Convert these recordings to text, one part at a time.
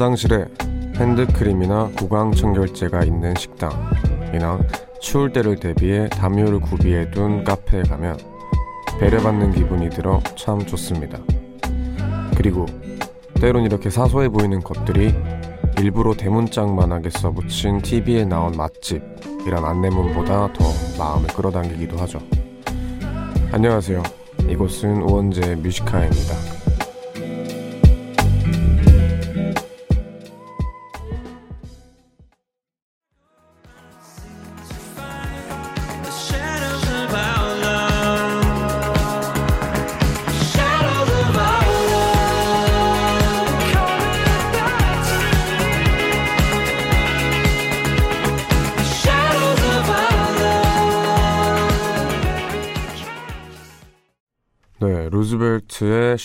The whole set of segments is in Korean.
화장실에 핸드크림이나 구강 청결제가 있는 식당이나 추울 때를 대비해 담요를 구비해 둔 카페에 가면 배려받는 기분이 들어 참 좋습니다. 그리고 때론 이렇게 사소해 보이는 것들이 일부러 대문짝만하게 써붙인 TV에 나온 맛집이란 안내문보다 더 마음을 끌어당기기도 하죠. 안녕하세요. 이곳은 우원재 뮤지카입니다.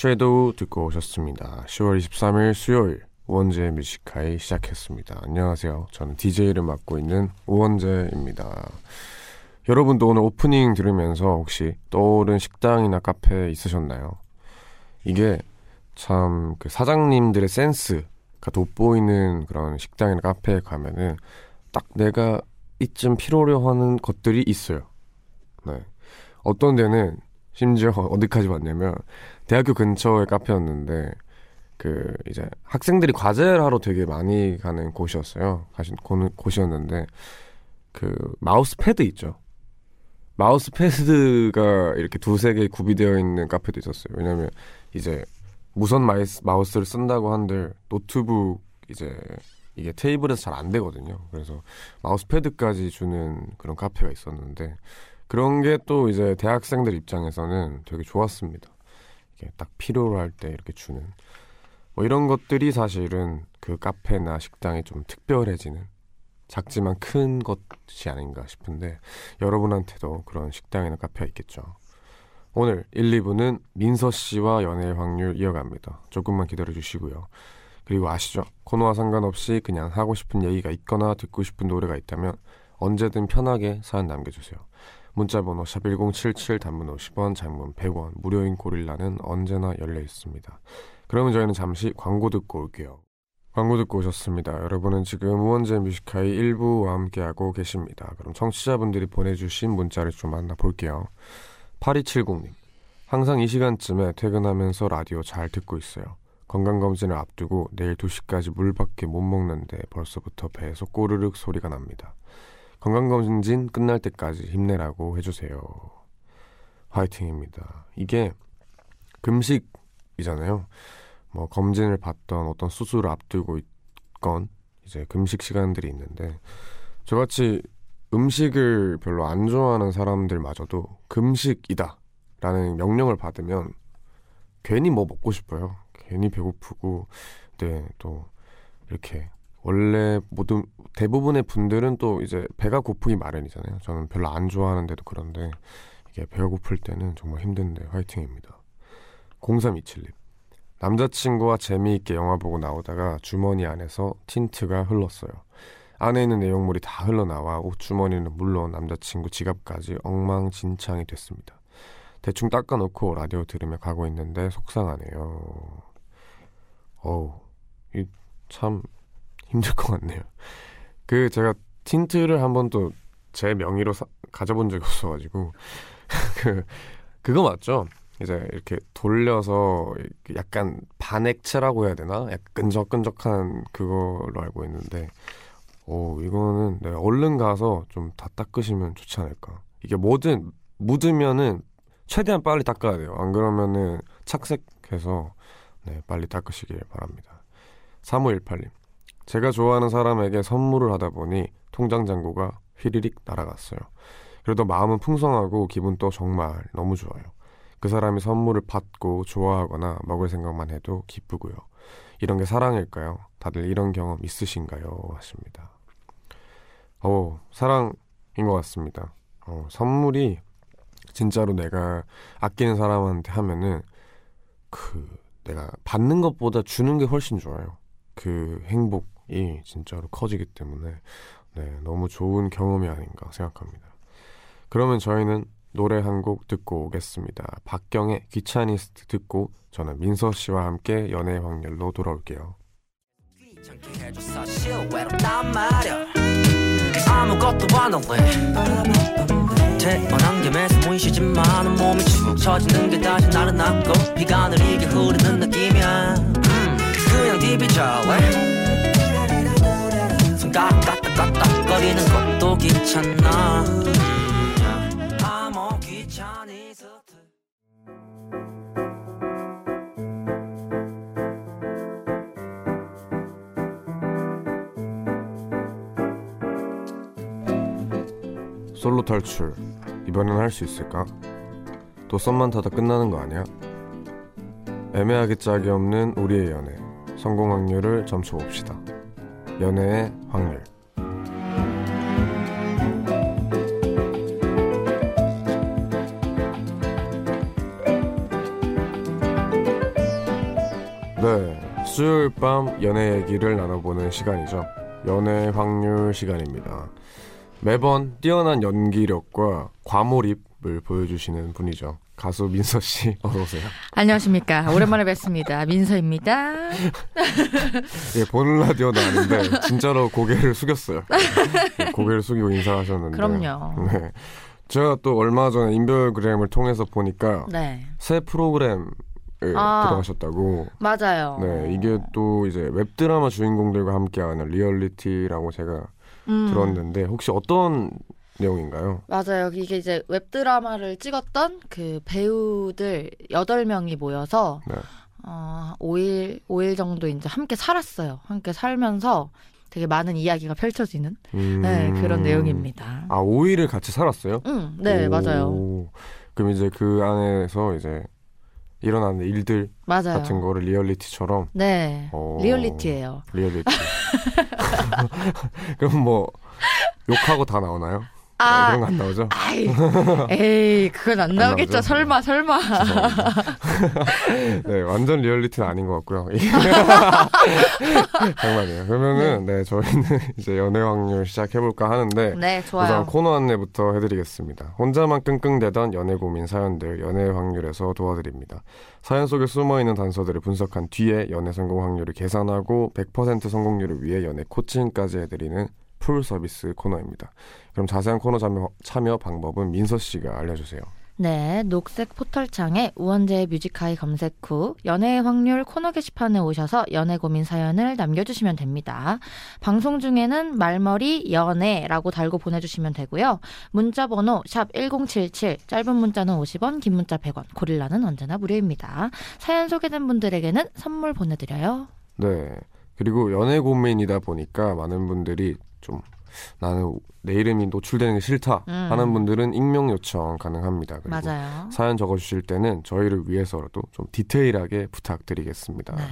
섀도우 듣고 오셨습니다. 10월 23일 수요일 우원재 뮤지카이 시작했습니다. 안녕하세요. 저는 DJ를 맡고 있는 우원재입니다. 여러분도 오늘 오프닝 들으면서 혹시 떠오른 식당이나 카페 있으셨나요? 이게 참 그 사장님들의 센스가 돋보이는 그런 식당이나 카페에 가면은 딱 내가 이쯤 필요로 하는 것들이 있어요. 네. 어떤 데는 심지어 어디까지 왔냐면 대학교 근처의 카페였는데 그 이제 학생들이 과제를 하러 되게 많이 가는 곳이었어요. 가신 곳이었는데 그 마우스 패드 있죠. 마우스 패드가 이렇게 두세 개 구비되어 있는 카페도 있었어요. 왜냐면 이제 무선 마이스, 마우스를 쓴다고 한들 노트북 이제 이게 테이블에서 잘 안 되거든요. 그래서 마우스 패드까지 주는 그런 카페가 있었는데 그런 게 또 이제 대학생들 입장에서는 되게 좋았습니다. 이게 딱 필요로 할 때 이렇게 주는 뭐 이런 것들이 사실은 그 카페나 식당이 좀 특별해지는 작지만 큰 것이 아닌가 싶은데 여러분한테도 그런 식당이나 카페가 있겠죠. 오늘 1, 2부는 민서 씨와 연애 확률 이어갑니다. 조금만 기다려 주시고요. 그리고 아시죠? 코너와 상관없이 그냥 하고 싶은 얘기가 있거나 듣고 싶은 노래가 있다면 언제든 편하게 사연 남겨주세요. 문자번호 샵1077 단문 50원 장문 100원 무료인 고릴라는 언제나 열려 있습니다. 그러면 저희는 잠시 광고 듣고 올게요. 광고 듣고 오셨습니다. 여러분은 지금 우원재 뮤지카이 1부와 함께하고 계십니다. 그럼 청취자분들이 보내주신 문자를 좀 만나볼게요. 8270님 항상 이 시간쯤에 퇴근하면서 라디오 잘 듣고 있어요. 건강검진을 앞두고 내일 2시까지 물밖에 못 먹는데 벌써부터 배에서 꼬르륵 소리가 납니다. 건강검진 끝날 때까지 힘내라고 해주세요. 화이팅입니다. 이게 금식이잖아요. 뭐 검진을 받던 어떤 수술을 앞두고 있건 이제 금식 시간들이 있는데 저같이 음식을 별로 안 좋아하는 사람들마저도 금식이다 라는 명령을 받으면 괜히 뭐 먹고 싶어요. 괜히 배고프고 네, 또 이렇게 원래 모든 대부분의 분들은 또 이제 배가 고프기 마련이잖아요. 저는 별로 안 좋아하는데도 그런데 이게 배가 고플 때는 정말 힘든데 화이팅입니다. 0327님 남자친구와 재미있게 영화 보고 나오다가 주머니 안에서 틴트가 흘렀어요. 안에 있는 내용물이 다 흘러나와 옷 주머니는 물론 남자친구 지갑까지 엉망진창이 됐습니다. 대충 닦아놓고 라디오 들으며 가고 있는데 속상하네요. 어우, 이참 힘들 것 같네요. 그 제가 틴트를 한번 또 제 명의로 사, 가져본 적이 없어가지고 그 그거 맞죠? 이제 이렇게 돌려서 약간 반액체라고 해야 되나? 약간 끈적끈적한 그걸로 알고 있는데 오 이거는 내가 얼른 가서 좀 다 닦으시면 좋지 않을까. 이게 뭐든 묻으면은 최대한 빨리 닦아야 돼요. 안 그러면은 착색해서 네, 빨리 닦으시길 바랍니다. 3518님. 제가 좋아하는 사람에게 선물을 하다 보니 통장 잔고가 휘리릭 날아갔어요. 그래도 마음은 풍성하고 기분도 정말 너무 좋아요. 그 사람이 선물을 받고 좋아하거나 먹을 생각만 해도 기쁘고요. 이런 게 사랑일까요? 다들 이런 경험 있으신가요? 하십니다. 어, 사랑인 것 같습니다. 어, 선물이 진짜로 내가 아끼는 사람한테 하면은 그 내가 받는 것보다 주는 게 훨씬 좋아요. 그 행복 이 진짜로 커지기 때문에 네, 너무 좋은 경험이 아닌가 생각합니다. 그러면 저희는 노래 한 곡 듣고 오겠습니다. 박경의 귀차니스트 듣고 저는 민서 씨와 함께 연애 확률로 돌아올게요. 음, 그냥 손가락 까딱까딱거리는 것도 귀찮아. 솔로 탈출. 이번엔 할 수 있을까? 또 썸만 타다 끝나는 거 아니야? 애매하게 짝이 없는 우리의 연애. 성공 확률을 점쳐봅시다 연애의 확률. 네 수요일 밤 연애 얘기를 나눠보는 시간이죠. 연애 확률 시간입니다. 매번 뛰어난 연기력과 과몰입을 보여주시는 분이죠. 가수 민서 씨 어서 오세요. 안녕하십니까. 오랜만에 뵙습니다. 민서입니다. 예, 보는 라디오도 아닌데 진짜로 고개를 숙였어요. 예, 고개를 숙이고 인사하셨는데. 그럼요. 네. 제가 또 얼마 전에 인별그램을 통해서 보니까 네. 새 프로그램에 아. 들어가셨다고. 맞아요. 네, 이게 또 이제 웹드라마 주인공들과 함께하는 리얼리티라고 제가 음, 들었는데 혹시 어떤 내용인가요? 맞아요. 이게 이제 웹드라마를 찍었던 그 배우들 8명이 모여서 네. 어, 5일, 5일 정도 이제 함께 살았어요. 함께 살면서 되게 많은 이야기가 펼쳐지는 음. 네, 그런 내용입니다. 아, 5일을 같이 살았어요? 음, 네, 오. 맞아요. 그럼 이제 그 안에서 이제 일어나는 일들 맞아요. 같은 거를 리얼리티처럼 네. 어, 리얼리티예요. 리얼리티. 그럼 뭐 욕하고 다 나오나요? 아, 그런 거 안 나오죠? 아이, 에이, 그건 안 안 나오겠죠. 나오죠? 설마, 설마. 네, 완전 리얼리티는 아닌 것 같고요. 장난이에요. 그러면은 네, 저희는 이제 연애 확률 시작해볼까 하는데 네, 우선 좋아요. 코너 안내부터 해드리겠습니다. 혼자만 끙끙대던 연애 고민 사연들 연애 확률에서 도와드립니다. 사연 속에 숨어있는 단서들을 분석한 뒤에 연애 성공 확률을 계산하고 100% 성공률을 위해 연애 코칭까지 해드리는 full service 코너입니다. 그럼 자세한 코너 참여, 참여 방법은 민서 씨가 알려주세요. 네, 녹색 포털창에 우원재의 Music High 검색 후 연애의 확률 코너 게시판에 오셔서 연애 고민 사연을 남겨주시면 됩니다. 방송 중에는 말머리 연애라고 달고 보내주시면 되고요. 문자 번호 샵 1077, 짧은 문자는 50원, 긴 문자 100원, 고릴라는 언제나 무료입니다. 사연 소개된 분들에게는 선물 보내드려요. 네. 그리고 연애 고민이다 보니까 많은 분들이 좀 나는 내 이름이 노출되는 게 싫다 음. 하는 분들은 익명 요청 가능합니다. 그리고 맞아요. 사연 적어주실 때는 저희를 위해서라도 좀 디테일하게 부탁드리겠습니다. 네.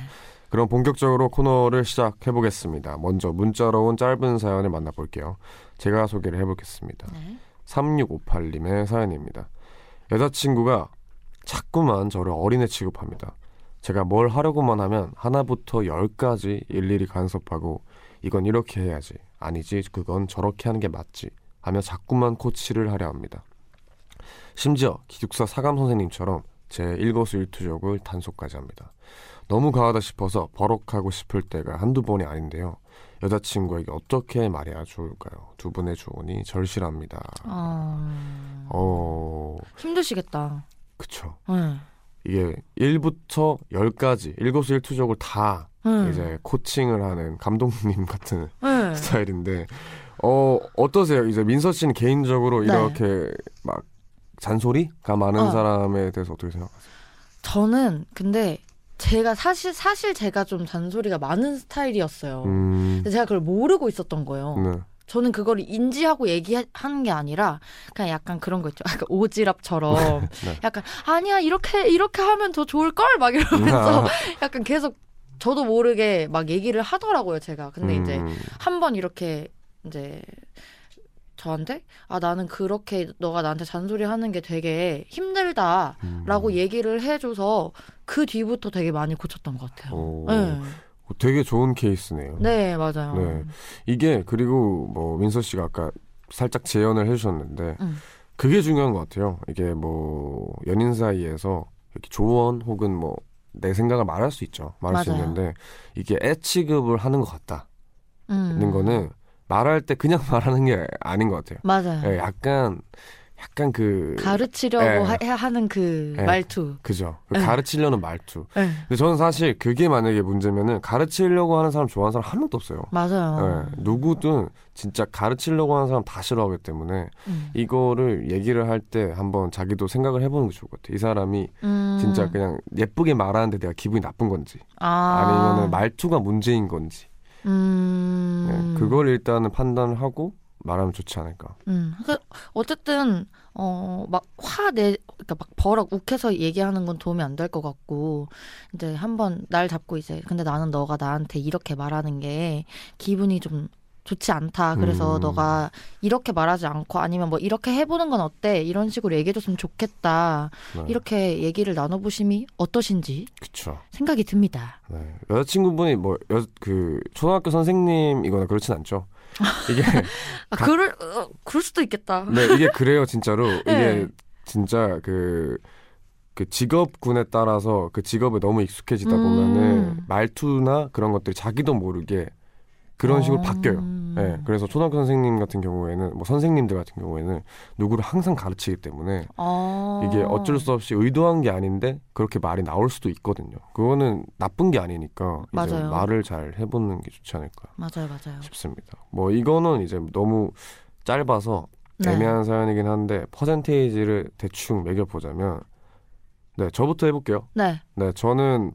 그럼 본격적으로 코너를 시작해 보겠습니다. 먼저 문자로 온 짧은 사연을 만나볼게요. 제가 소개를 해보겠습니다. 네. 3658님의 사연입니다. 여자친구가 자꾸만 저를 어린애 취급합니다. 제가 뭘 하려고만 하면 하나부터 열까지 일일이 간섭하고 이건 이렇게 해야지. 아니지. 그건 저렇게 하는 게 맞지. 하며 자꾸만 코치를 하려 합니다. 심지어 기숙사 사감 선생님처럼 제 일거수일투족을 단속까지 합니다. 너무 과하다 싶어서 버럭하고 싶을 때가 한두 번이 아닌데요. 여자친구에게 어떻게 말해야 좋을까요? 두 분의 조언이 절실합니다. 어... 어, 힘드시겠다. 그쵸. 네. 이게 1부터 10까지 일거수일투족을 다 네. 이제 코칭을 하는 감독님 같은 네. 스타일인데, 어, 어떠세요? 이제 민서 씨는 개인적으로 네. 이렇게 막 잔소리가 많은 어. 사람에 대해서 어떻게 생각하세요? 저는 근데 제가 사실 사실 제가 좀 잔소리가 많은 스타일이었어요. 음, 근데 제가 그걸 모르고 있었던 거예요. 네. 저는 그걸 인지하고 얘기하는 게 아니라 그냥 약간 그런 거 있죠. 약간 오지랖처럼 네. 약간 아니야 이렇게 이렇게 하면 더 좋을 걸 막 이러면서 아, 약간 계속 저도 모르게 막 얘기를 하더라고요. 제가 근데 이제 음, 한번 이렇게 이제 저한테 아 나는 그렇게 너가 나한테 잔소리 하는 게 되게 힘들다라고 음. 얘기를 해줘서 그 뒤부터 되게 많이 고쳤던 것 같아요. 오, 네. 되게 좋은 케이스네요. 네 맞아요. 네. 이게 그리고 뭐 민서 씨가 아까 살짝 재연을 해주셨는데 음. 그게 중요한 것 같아요. 이게 뭐 연인 사이에서 이렇게 조언 혹은 뭐 내 생각을 말할 수 있죠. 말할 수 맞아요. 있는데 이게 애 취급을 하는 것 같다는 음. 거는 말할 때 그냥 말하는 게 아닌 것 같아요. 맞아요. 예, 약간 약간 그 가르치려고 예. 하, 하는 그 예. 말투. 그죠. 그 예. 가르치려는 말투. 예. 근데 저는 사실 그게 만약에 문제면은 가르치려고 하는 사람 좋아하는 사람 한 명도 없어요. 맞아요. 예, 누구든 진짜 가르치려고 하는 사람 다 싫어하기 때문에 음. 이거를 얘기를 할 때 한번 자기도 생각을 해보는 게 좋을 것 같아요. 이 사람이 음. 진짜 그냥 예쁘게 말하는데 내가 기분이 나쁜 건지 아. 아니면은 말투가 문제인 건지 음. 네, 그걸 일단은 판단을 하고 말하면 좋지 않을까. 음. 그러니까 어쨌든 어 막 화내 그러니까 막 버럭 욱해서 얘기하는 건 도움이 안 될 것 같고 이제 한번 날 잡고 이제 근데 나는 너가 나한테 이렇게 말하는 게 기분이 좀 좋지 않다. 그래서 음. 너가 이렇게 말하지 않고 아니면 뭐 이렇게 해보는 건 어때? 이런 식으로 얘기해줬으면 좋겠다. 네. 이렇게 얘기를 나눠보심이 어떠신지 그쵸. 생각이 듭니다. 네. 여자친구분이 뭐, 여, 그, 초등학교 선생님이거나 그렇진 않죠. 이게, 아, 가- 그럴 어, 그럴 수도 있겠다. 네, 이게 그래요, 진짜로. 이게 네. 진짜 그, 그 직업군에 따라서 그 직업에 너무 익숙해지다 음. 보면은 말투나 그런 것들이 자기도 모르게 그런 식으로 어. 바뀌어요. 네, 그래서 초등학교 선생님 같은 경우에는 뭐 선생님들 같은 경우에는 누구를 항상 가르치기 때문에 어. 이게 어쩔 수 없이 의도한 게 아닌데 그렇게 말이 나올 수도 있거든요. 그거는 나쁜 게 아니니까 이제 맞아요. 말을 잘 해보는 게 좋지 않을까 맞아요, 맞아요. 싶습니다. 뭐 이거는 이제 너무 짧아서 네. 애매한 사연이긴 한데 퍼센테이지를 대충 매겨보자면 네 저부터 해볼게요. 네. 네 저는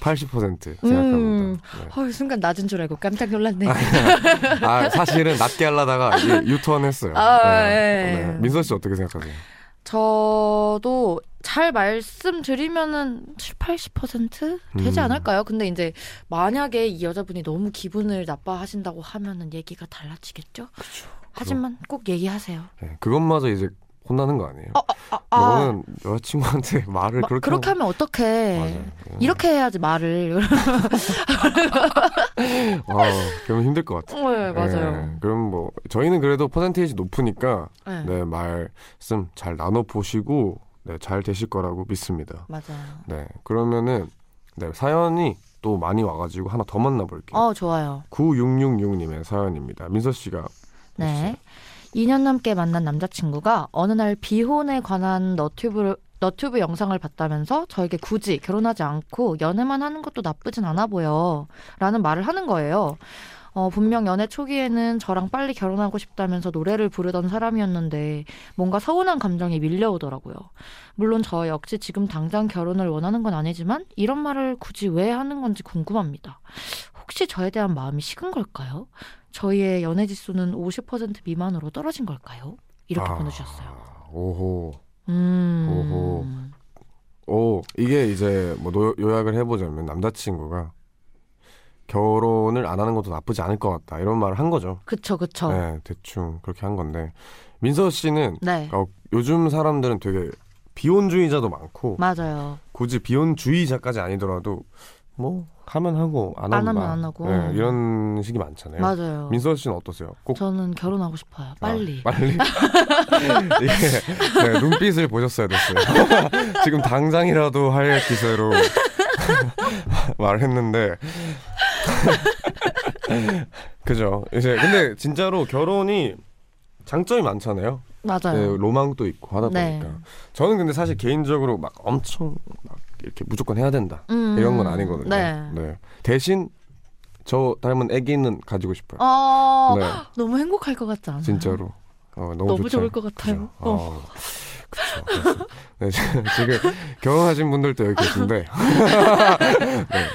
80% 음. 생각합니다. 네. 어, 순간 낮은 줄 알고 깜짝 놀랐네. 아 사실은 낮게 하려다가 유턴했어요. 아, 네. 예. 네. 민서 씨 어떻게 생각하세요? 저도 잘 말씀드리면은 7, 80% 되지 음. 않을까요? 근데 이제 만약에 이 여자분이 너무 기분을 나빠하신다고 하면은 얘기가 달라지겠죠? 하지만 꼭 얘기하세요. 네, 그것마저 이제 혼나는 거 아니에요? 어, 아, 아, 너는 여자친구한테 말을 마- 그렇게 그렇게 하면 어떡해. 이렇게 해야지 말을. 아, 그러면 힘들 것 같아요. 네, 맞아요. 네, 그럼 뭐 저희는 그래도 퍼센테이지 높으니까 네. 네, 말씀 잘 나눠 보시고 네, 잘 되실 거라고 믿습니다. 맞아요. 네, 그러면은 네, 사연이 또 많이 와가지고 하나 더 만나볼게요. 어, 좋아요. 9666님의 사연입니다. 민서 씨가 네. 2년 넘게 만난 남자친구가 어느 날 비혼에 관한 너튜브를 너튜브 영상을 봤다면서 저에게 굳이 결혼하지 않고 연애만 하는 것도 나쁘진 않아 보여. 라는 말을 하는 거예요. 어, 분명 연애 초기에는 저랑 빨리 결혼하고 싶다면서 노래를 부르던 사람이었는데 뭔가 서운한 감정이 밀려오더라고요. 물론 저 역시 지금 당장 결혼을 원하는 건 아니지만 이런 말을 굳이 왜 하는 건지 궁금합니다. 혹시 저에 대한 마음이 식은 걸까요? 저희의 연애 지수는 50% 미만으로 떨어진 걸까요? 이렇게 아, 보내주셨어요. 오호. 음. 오, 이게 이제 뭐 노- 요약을 해보자면 남자친구가 결혼을 안 하는 것도 나쁘지 않을 것 같다 이런 말을 한 거죠. 그쵸, 그쵸. 네. 네, 대충 그렇게 한 건데 민서 씨는 어, 요즘 사람들은 되게 비혼주의자도 많고 맞아요. 굳이 비혼주의자까지 아니더라도 뭐 하면 하고 안 안 하면. 안 하고. 네, 이런 식이 많잖아요. 맞아요. 민서 씨는 어떠세요? 꼭 저는 결혼하고 싶어요. 빨리. 아, 빨리. 이게 네, 눈빛을 보셨어야 됐어요. 지금 당장이라도 할 기세로 말했는데. 그죠. 이제 근데 진짜로 결혼이 장점이 많잖아요. 맞아요. 네, 로망도 있고 하다 네. 보니까. 저는 근데 사실 개인적으로 막 엄청 막 이렇게 무조건 해야 된다 음, 이런 건 아니거든요. 네. 대신 저 닮은 아기는 가지고 싶어요. 어, 네. 너무 행복할 것 같지 않아요? 진짜로. 어, 너무, 너무. 좋을 것 같아요. 그죠? 어. 네, 지금 결혼하신 분들도 여기 계신데. 네.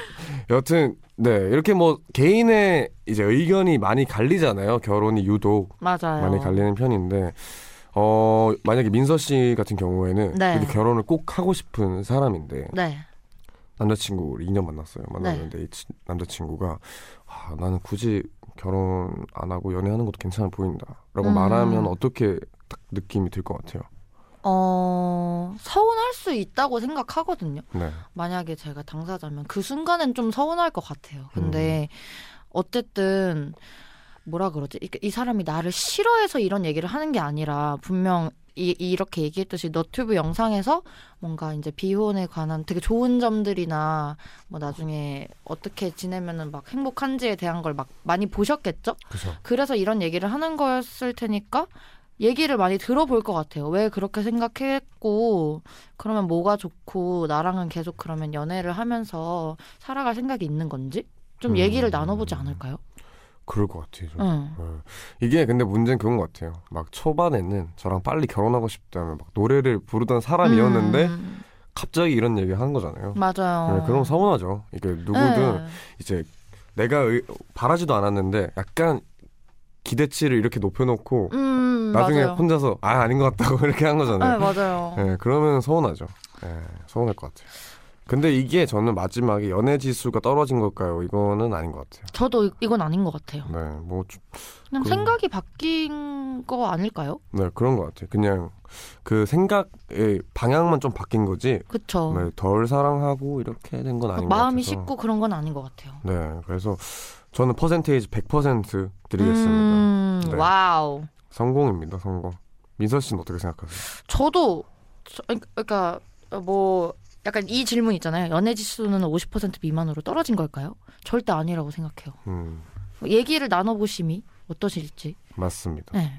여튼, 네, 이렇게 뭐, 개인의 이제 의견이 많이 갈리잖아요. 결혼이 유독 맞아요. 많이 갈리는 편인데, 어, 만약에 민서 씨 같은 경우에는 네. 이렇게 결혼을 꼭 하고 싶은 사람인데, 네. 남자친구를 2년 만났어요. 만났는데 이 치- 남자친구가 아, 나는 굳이 결혼 안 하고 연애하는 것도 괜찮아 보인다라고 음. 말하면 어떻게 딱 느낌이 들 것 같아요. 어, 서운할 수 있다고 생각하거든요. 네. 만약에 제가 당사자면 그 순간엔 좀 서운할 것 같아요. 근데 어쨌든 뭐라 그러지? 이, 이 사람이 나를 싫어해서 이런 얘기를 하는 게 아니라 분명 이, 이렇게 얘기했듯이 너튜브 영상에서 뭔가 이제 비혼에 관한 되게 좋은 점들이나 뭐 나중에 어떻게 지내면은 막 행복한지에 대한 걸 막 많이 보셨겠죠? 그죠. 그래서 이런 얘기를 하는 거였을 테니까 얘기를 많이 들어볼 것 같아요. 왜 그렇게 생각했고 그러면 뭐가 좋고 나랑은 계속 그러면 연애를 하면서 살아갈 생각이 있는 건지 좀 음. 얘기를 나눠보지 않을까요? 그럴 것 같아요. 좀. 응. 어. 이게 근데 문제는 그런 것 같아요. 막 초반에는 저랑 빨리 결혼하고 싶다면 막 노래를 부르던 사람이었는데 음, 갑자기 이런 얘기 하는 거잖아요. 맞아요. 네, 그럼 서운하죠. 이게 누구든 네. 이제 내가 의- 바라지도 않았는데 약간 기대치를 이렇게 높여놓고 음, 나중에 맞아요. 혼자서 아 아닌 것 같다고 이렇게 한 네, 거잖아요. 맞아요. 네, 그러면 서운하죠. 네, 서운할 것 같아요. 근데 이게 저는 마지막에 연애 지수가 떨어진 걸까요? 이거는 아닌 것 같아요. 저도 이- 이건 아닌 것 같아요. 네, 뭐, 좀- 그냥 그- 생각이 바뀐 거 아닐까요? 네 그런 것 같아요. 그냥 그 생각의 방향만 좀 바뀐 거지. 그쵸. 네, 덜 사랑하고 이렇게 된 건 아닌 것 같아요. 마음이 식고 그런 건 아닌 것 같아요. 네, 그래서 저는 퍼센테이지 100% 드리겠습니다. 음, 네. wow. 성공입니다, 성공. 민서 씨는 어떻게 생각하세요? 저도 저, 그러니까 뭐 약간 이 질문 있잖아요. 연애 지수는 50% 미만으로 떨어진 걸까요? 절대 아니라고 생각해요. 음, 얘기를 나눠보심이 어떠실지. 맞습니다. 네.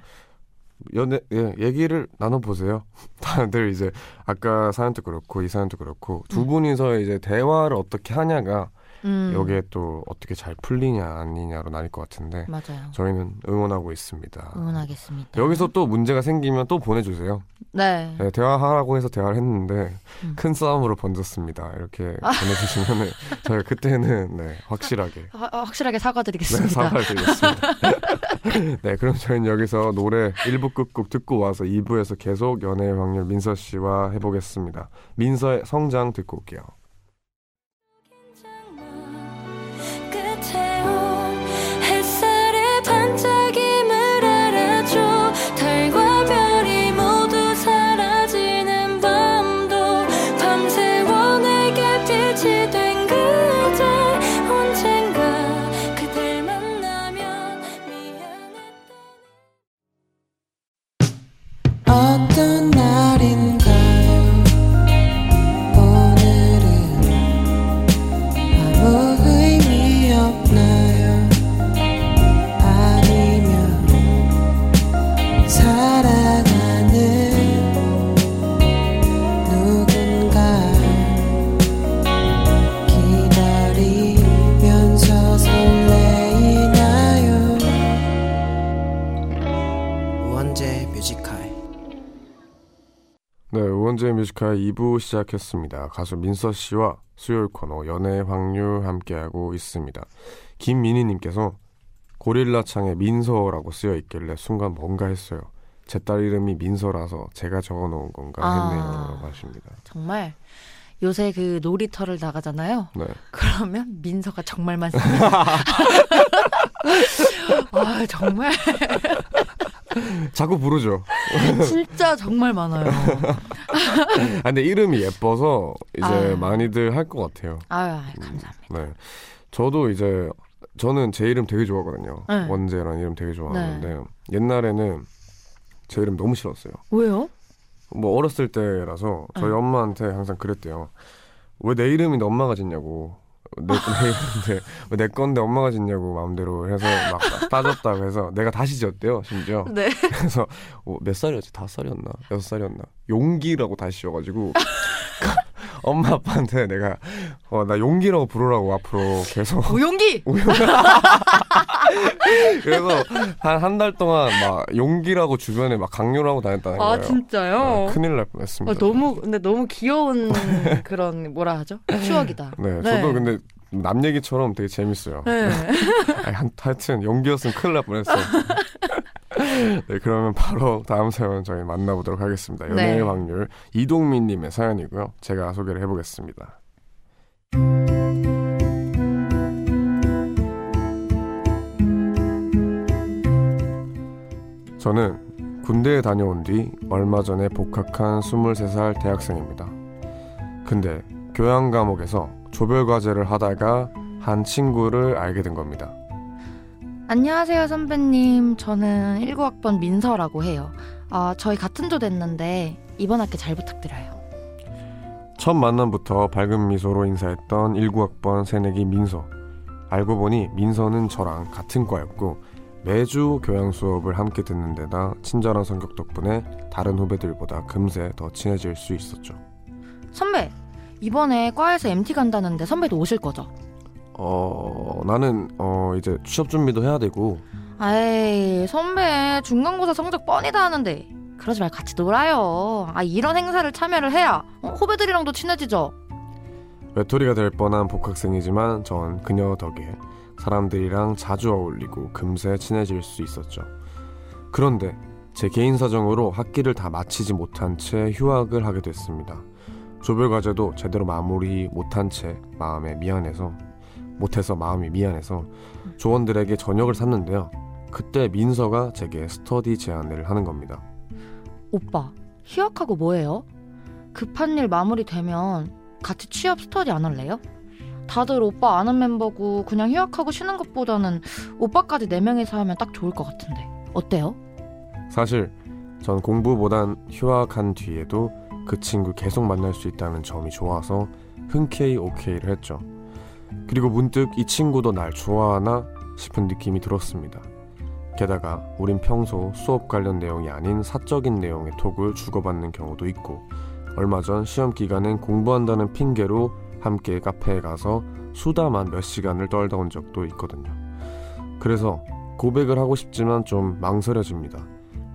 연애 예, 얘기를 나눠보세요. 다들 이제 아까 사연도 그렇고 이 사연도 그렇고 두 음. 분이서 이제 대화를 어떻게 하냐가 음, 여기에 또 어떻게 잘 풀리냐 아니냐로 나뉠 것 같은데 맞아요. 저희는 응원하고 있습니다. 응원하겠습니다. 여기서 또 문제가 생기면 또 보내주세요. 네. 네, 대화하라고 해서 대화를 했는데 음. 큰 싸움으로 번졌습니다. 이렇게 보내주시면 저희가 그때는 네, 확실하게 하- 확실하게 네, 사과드리겠습니다. 사과를 드리겠습니다. 네, 그럼 저희는 여기서 노래 1부 끝곡 듣고 와서 2부에서 계속 연애의 확률 민서 씨와 해보겠습니다. 민서의 성장 듣고 올게요. 네, 우원재 뮤지컬 2부 시작했습니다. 가수 민서 씨와 수요일 코너 연애의 확률 함께하고 있습니다. 김민희님께서 고릴라 창에 민서라고 쓰여 있길래 순간 뭔가 했어요. 제 딸 이름이 민서라서 제가 적어놓은 건가 아. 했네요라고 하십니다. 정말 요새 그 놀이터를 나가잖아요. 네, 그러면 민서가 정말 많습니다. 아 정말 자꾸 부르죠. 진짜 정말 많아요. 아, 근데 이름이 예뻐서 이제 아유. 많이들 할 것 같아요. 아유 감사합니다. 네. 저도 이제 저는 제 이름 되게 좋아하거든요. 네. 원재라는 이름 되게 좋아하는데 옛날에는 제 이름 너무 싫었어요. 왜요? 뭐 어렸을 때라서 저희 네. 엄마한테 항상 그랬대요. 왜 내 이름인데 엄마가 짓냐고. 내, 내 이름인데 왜내 건데 엄마가 짓냐고 마음대로 해서 막 따졌다고 해서 내가 다시 지었대요 심지어. 네. 그래서 어, 몇 살이었지? 다섯 살이었나? 여섯 살이었나? 용기라고 다시 지어가지고 엄마 아빠한테 내가 어, 나 용기라고 부르라고 앞으로 계속 오용기. 그래서 한 한 달 동안 막 용기라고 주변에 막 강요를 하고 다녔다는 아 거예요. 진짜요? 어, 큰일 날 뻔했습니다. 아, 너무 근데 너무 귀여운 그런 뭐라 하죠? 추억이다. 네, 네. 저도 근데 남 얘기처럼 되게 재밌어요. 네. 하여튼 용기였으면 큰일 날 뻔했어요. 네, 그러면 바로 다음 사연 저희 만나보도록 하겠습니다. 연애의 네. 확률 이동민님의 사연이고요. 제가 소개를 해보겠습니다. 저는 군대에 다녀온 뒤 얼마 전에 복학한 23살 대학생입니다. 근데 교양 과목에서 조별 과제를 하다가 한 친구를 알게 된 겁니다. 안녕하세요, 선배님. 저는 19학번 민서라고 해요. 아, 저희 같은 조 됐는데 이번 학기 잘 부탁드려요. 첫 만남부터 밝은 미소로 인사했던 19학번 새내기 민서. 알고 보니 민서는 저랑 같은 과였고 매주 교양 수업을 함께 듣는 데다 친절한 성격 덕분에 다른 후배들보다 금세 더 친해질 수 있었죠. 선배, 이번에 과에서 MT 간다는데 선배도 오실 거죠? 어, 나는 어 이제 취업 준비도 해야 되고 아이, 선배 중간고사 성적 뻔히 다 하는데 그러지 말고 같이 놀아요. 아, 이런 행사를 참여를 해야 어, 후배들이랑도 친해지죠. 외톨이가 될 뻔한 복학생이지만 전 그녀 덕에 사람들이랑 자주 어울리고 금세 친해질 수 있었죠. 그런데 제 개인 사정으로 학기를 다 마치지 못한 채 휴학을 하게 됐습니다. 조별 과제도 제대로 마무리 못한 채 마음에 미안해서 못해서 마음이 미안해서 조원들에게 저녁을 샀는데요. 그때 민서가 제게 스터디 제안을 하는 겁니다. 오빠, 휴학하고 뭐해요? 급한 일 마무리되면 같이 취업 스터디 안 할래요? 다들 오빠 아는 멤버고 그냥 휴학하고 쉬는 것보다는 오빠까지 네명이서 하면 딱 좋을 것 같은데 어때요? 사실 전 공부보단 휴학한 뒤에도 그 친구 계속 만날 수 있다는 점이 좋아서 흔쾌히 오케이를 했죠. 그리고 문득 이 친구도 날 좋아하나 싶은 느낌이 들었습니다. 게다가 우린 평소 수업 관련 내용이 아닌 사적인 내용의 톡을 주고받는 경우도 있고 얼마 전 시험 기간엔 공부한다는 핑계로 함께 카페에 가서 수다만 몇 시간을 떨다 온 적도 있거든요. 그래서 고백을 하고 싶지만 좀 망설여집니다.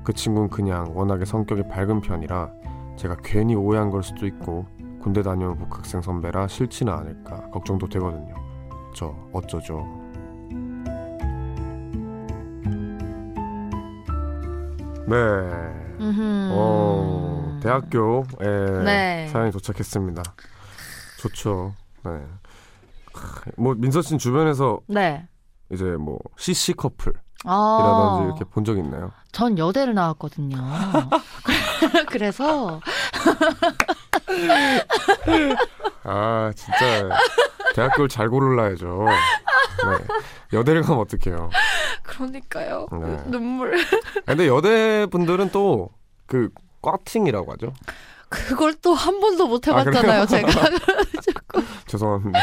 그 친구는 그냥 워낙에 성격이 밝은 편이라 제가 괜히 오해한 걸 수도 있고 군대 다녀온 복학생 선배라 싫지는 않을까 걱정도 되거든요. 저 어쩌죠? 네. 음. 어, 대학교 에 네. 사연이 도착했습니다. 좋죠. 네. 뭐 민서 씨는 주변에서 네. 이제 뭐 CC 커플이라든지 아, 이렇게 본 적 있나요? 전 여대를 나왔거든요. 그래서 아 진짜 대학교를 잘 고르라야죠. 네. 여대를 가면 어떡해요. 그러니까요. 네. 눈물. 근데 여대 분들은 또 그 꽈팅이라고 하죠. 그걸 또 한 번도 못 아, 해봤잖아요, 제가. 죄송합니다.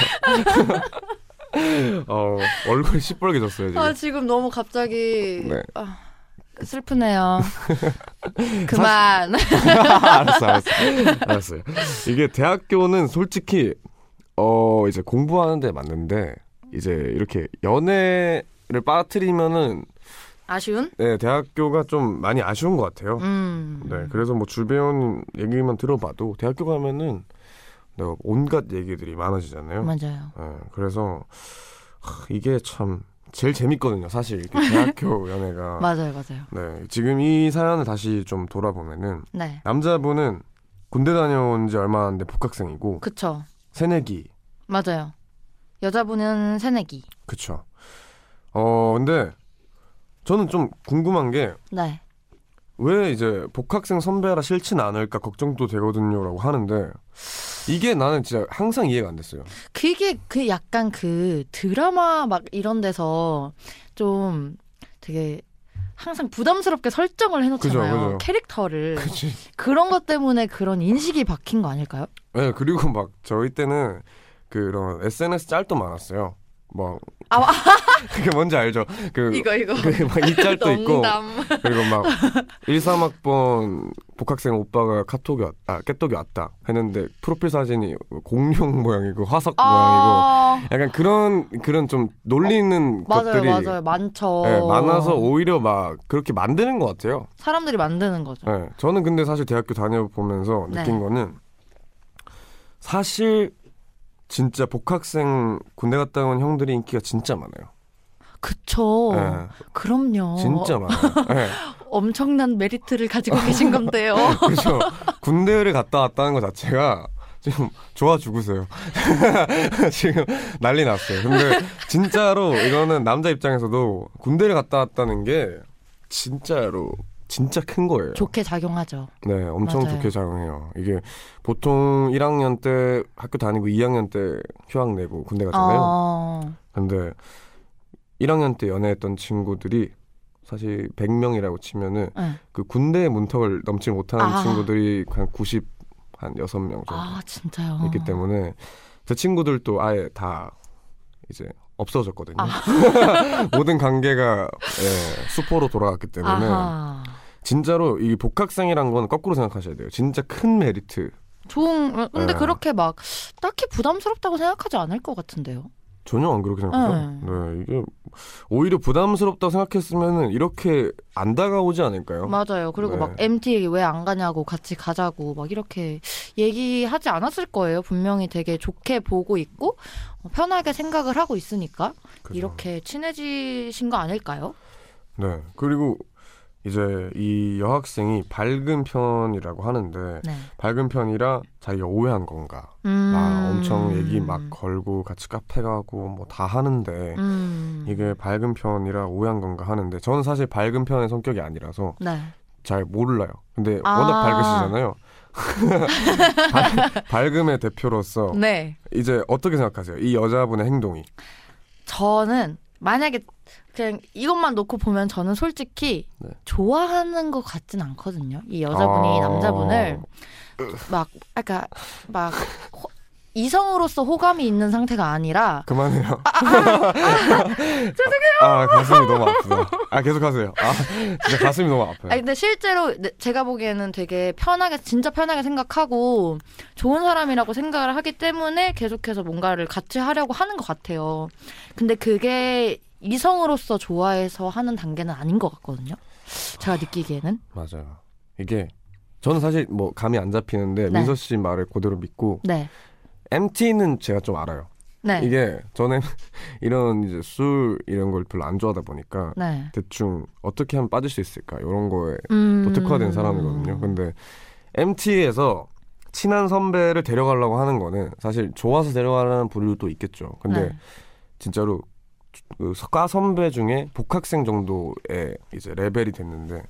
어, 얼굴이 시뻘개졌어요 지금. 아, 지금 너무 갑자기 네. 아, 슬프네요. 그만. 알았어, 알았어, 알았어요. 이게 대학교는 솔직히 어 이제 공부하는데 맞는데 이제 이렇게 연애를 빠뜨리면은 아쉬운? 네 대학교가 좀 많이 아쉬운 것 같아요. 음. 네, 그래서 뭐 주변 얘기만 들어봐도 대학교 가면은 네, 온갖 얘기들이 많아지잖아요. 맞아요. 네, 그래서 하, 이게 참 제일 재밌거든요. 사실 이렇게 대학교 연애가. 맞아요, 맞아요. 네, 지금 이 사연을 다시 좀 돌아보면은 네. 남자분은 군대 다녀온 지 얼마 안 된 복학생이고 그쵸. 새내기, 맞아요. 여자분은 새내기. 그쵸. 어 근데 저는 좀 궁금한 게 네. 왜 이제 복학생 선배라 싫진 않을까 걱정도 되거든요라고 하는데 이게 나는 진짜 항상 이해가 안 됐어요. 그게 그 약간 그 드라마 막 이런 데서 좀 되게 항상 부담스럽게 설정을 해놓잖아요. 그죠, 그죠. 캐릭터를. 그치. 그런 것 때문에 그런 인식이 박힌 거 아닐까요? 네, 그리고 막 저희 때는 그런 SNS 짤도 많았어요. 뭐 아, 아. 그게 뭔지 알죠? 그 이거 이거. 그막이 짤도 있고. 그리고 막 1, 3학번 복학생 오빠가 카톡이 왔, 아 깨톡이 왔다 했는데 프로필 사진이 공룡 모양이고 화석 모양이고 아, 약간 그런 그런 좀 놀리는 맞아요, 것들이 맞아요. 많죠. 네, 많아서 오히려 막 그렇게 만드는 것 같아요. 사람들이 만드는 거죠. 네, 저는 근데 사실 대학교 다녀보면서 네. 느낀 거는 사실 진짜 복학생 군대 갔다 온 형들이 인기가 진짜 많아요. 그쵸. 네, 그럼요. 진짜 많아요. 네, 엄청난 메리트를 가지고 계신 건데요. 그렇죠. 군대를 갔다 왔다는 것 자체가 지금 좋아 죽으세요. 지금 난리 났어요. 근데 진짜로 이거는 남자 입장에서도 군대를 갔다 왔다는 게 진짜로 진짜 큰 거예요. 좋게 작용하죠. 네, 엄청 맞아요. 좋게 작용해요. 이게 보통 1학년 때 학교 다니고 2학년 때 휴학 내고 군대 가잖아요. 어, 근데 1학년 때 연애했던 친구들이 사실 100명이라고 치면은 네. 그 군대 문턱을 넘지 못하는 아. 친구들이 한 90, 한 6명 정도 아 진짜요. 있기 때문에 제 친구들도 아예 다 이제 없어졌거든요. 아. 모든 관계가 예, 수포로 돌아갔기 때문에 아하. 진짜로 이 복학생이란 건 거꾸로 생각하셔야 돼요. 진짜 큰 메리트. 좋은 근데 네. 그렇게 막 딱히 부담스럽다고 생각하지 않을 것 같은데요. 전혀 안 그렇게 생각해요. 네, 이게 오히려 부담스럽다고 생각했으면은 이렇게 안 다가오지 않을까요? 맞아요. 그리고 네. 막 MT 왜안 가냐고 같이 가자고 막 이렇게 얘기하지 않았을 거예요. 분명히 되게 좋게 보고 있고 어, 편하게 생각을 하고 있으니까 그죠. 이렇게 친해지신 거 아닐까요? 네. 그리고 이제 이 여학생이 밝은 편이라고 하는데 네. 밝은 편이라 자기가 오해한 건가? 음. 막 엄청 얘기 막 걸고 같이 카페 가고 뭐 다 하는데 음. 이게 밝은 편이라 오해한 건가 하는데 저는 사실 밝은 편의 성격이 아니라서 네. 잘 몰라요. 근데 아. 워낙 밝으시잖아요. 밝- 밝음의 대표로서 네. 이제 어떻게 생각하세요? 이 여자분의 행동이 저는 만약에 그냥 이것만 놓고 보면 저는 솔직히 네. 좋아하는 것 같진 않거든요. 이 여자분이 아. 남자분을 막 아까 막 호- 이성으로서 호감이 있는 상태가 아니라 그만해요. 죄송해요. 아 가슴이 너무 아프다. 아 계속하세요. 아 진짜 가슴이 너무 아파요. 아니 근데 실제로 네, 제가 보기에는 되게 편하게 진짜 편하게 생각하고 좋은 사람이라고 생각을 하기 때문에 계속해서 뭔가를 같이 하려고 하는 것 같아요. 근데 그게 이성으로서 좋아해서 하는 단계는 아닌 것 같거든요. 제가 느끼기에는 맞아요. 이게 저는 사실 뭐 감이 안 잡히는데 네. 민서 씨 말을 그대로 믿고 네, MT는 제가 좀 알아요. 네, 이게 저는 이런 이제 술 이런 걸 별로 안 좋아하다 보니까 네. 대충 어떻게 하면 빠질 수 있을까 이런 거에 음... 또 특화된 사람이거든요. 근데 MT에서 친한 선배를 데려가려고 하는 거는 사실 좋아서 데려가는 부류도 있겠죠. 근데 네. 진짜로 그과 선배 중에 복학생 정도의 이제 레벨이 됐는데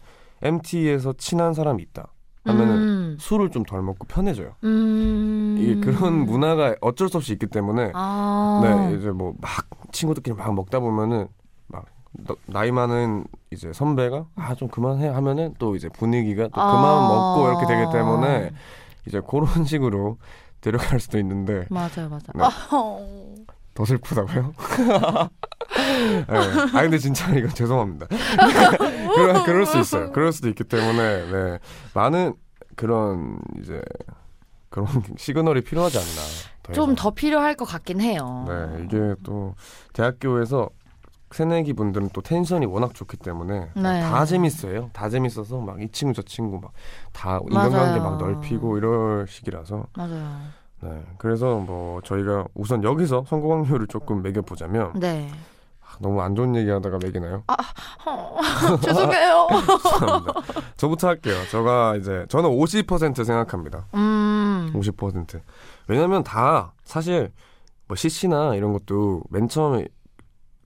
MT에서 친한 사람이 있다 하면은 음, 술을 좀 덜 먹고 편해져요. 음... 이게 그런 문화가 어쩔 수 없이 있기 때문에 아, 네 이제 뭐 막 친구들끼리 막 먹다 보면은 막 너- 나이 많은 이제 선배가 아 좀 그만해 하면은 또 이제 분위기가 또 아. 그만 먹고 이렇게 되기 때문에 이제 그런 식으로 데려갈 수도 있는데 맞아요, 맞아요. 네. 어... 더 슬프다고요? 네. 아 근데 진짜 이거 죄송합니다. 그럴, 그럴 수 있어요. 그럴 수도 있기 때문에 네. 많은 그런 이제 그런 시그널이 필요하지 않나. 더 좀. 더 필요할 것 같긴 해요. 네, 이게 또 대학교에서 새내기 분들은 또 텐션이 워낙 좋기 때문에 네. 다 재밌어요. 다 재밌어서 막 이 친구 저 친구 막 다 인간관계. 막 넓히고 이럴 시기라서 맞아요. 네, 그래서 뭐 저희가 우선 여기서 성공 확률을 조금 매겨보자면 네. 아, 너무 안 좋은 얘기하다가 매기나요? 어, 죄송해요. 저부터 할게요. 제가 이제 저는 50% 생각합니다. 음, 50%. 왜냐면 다 사실 뭐 CC나 이런 것도 맨 처음에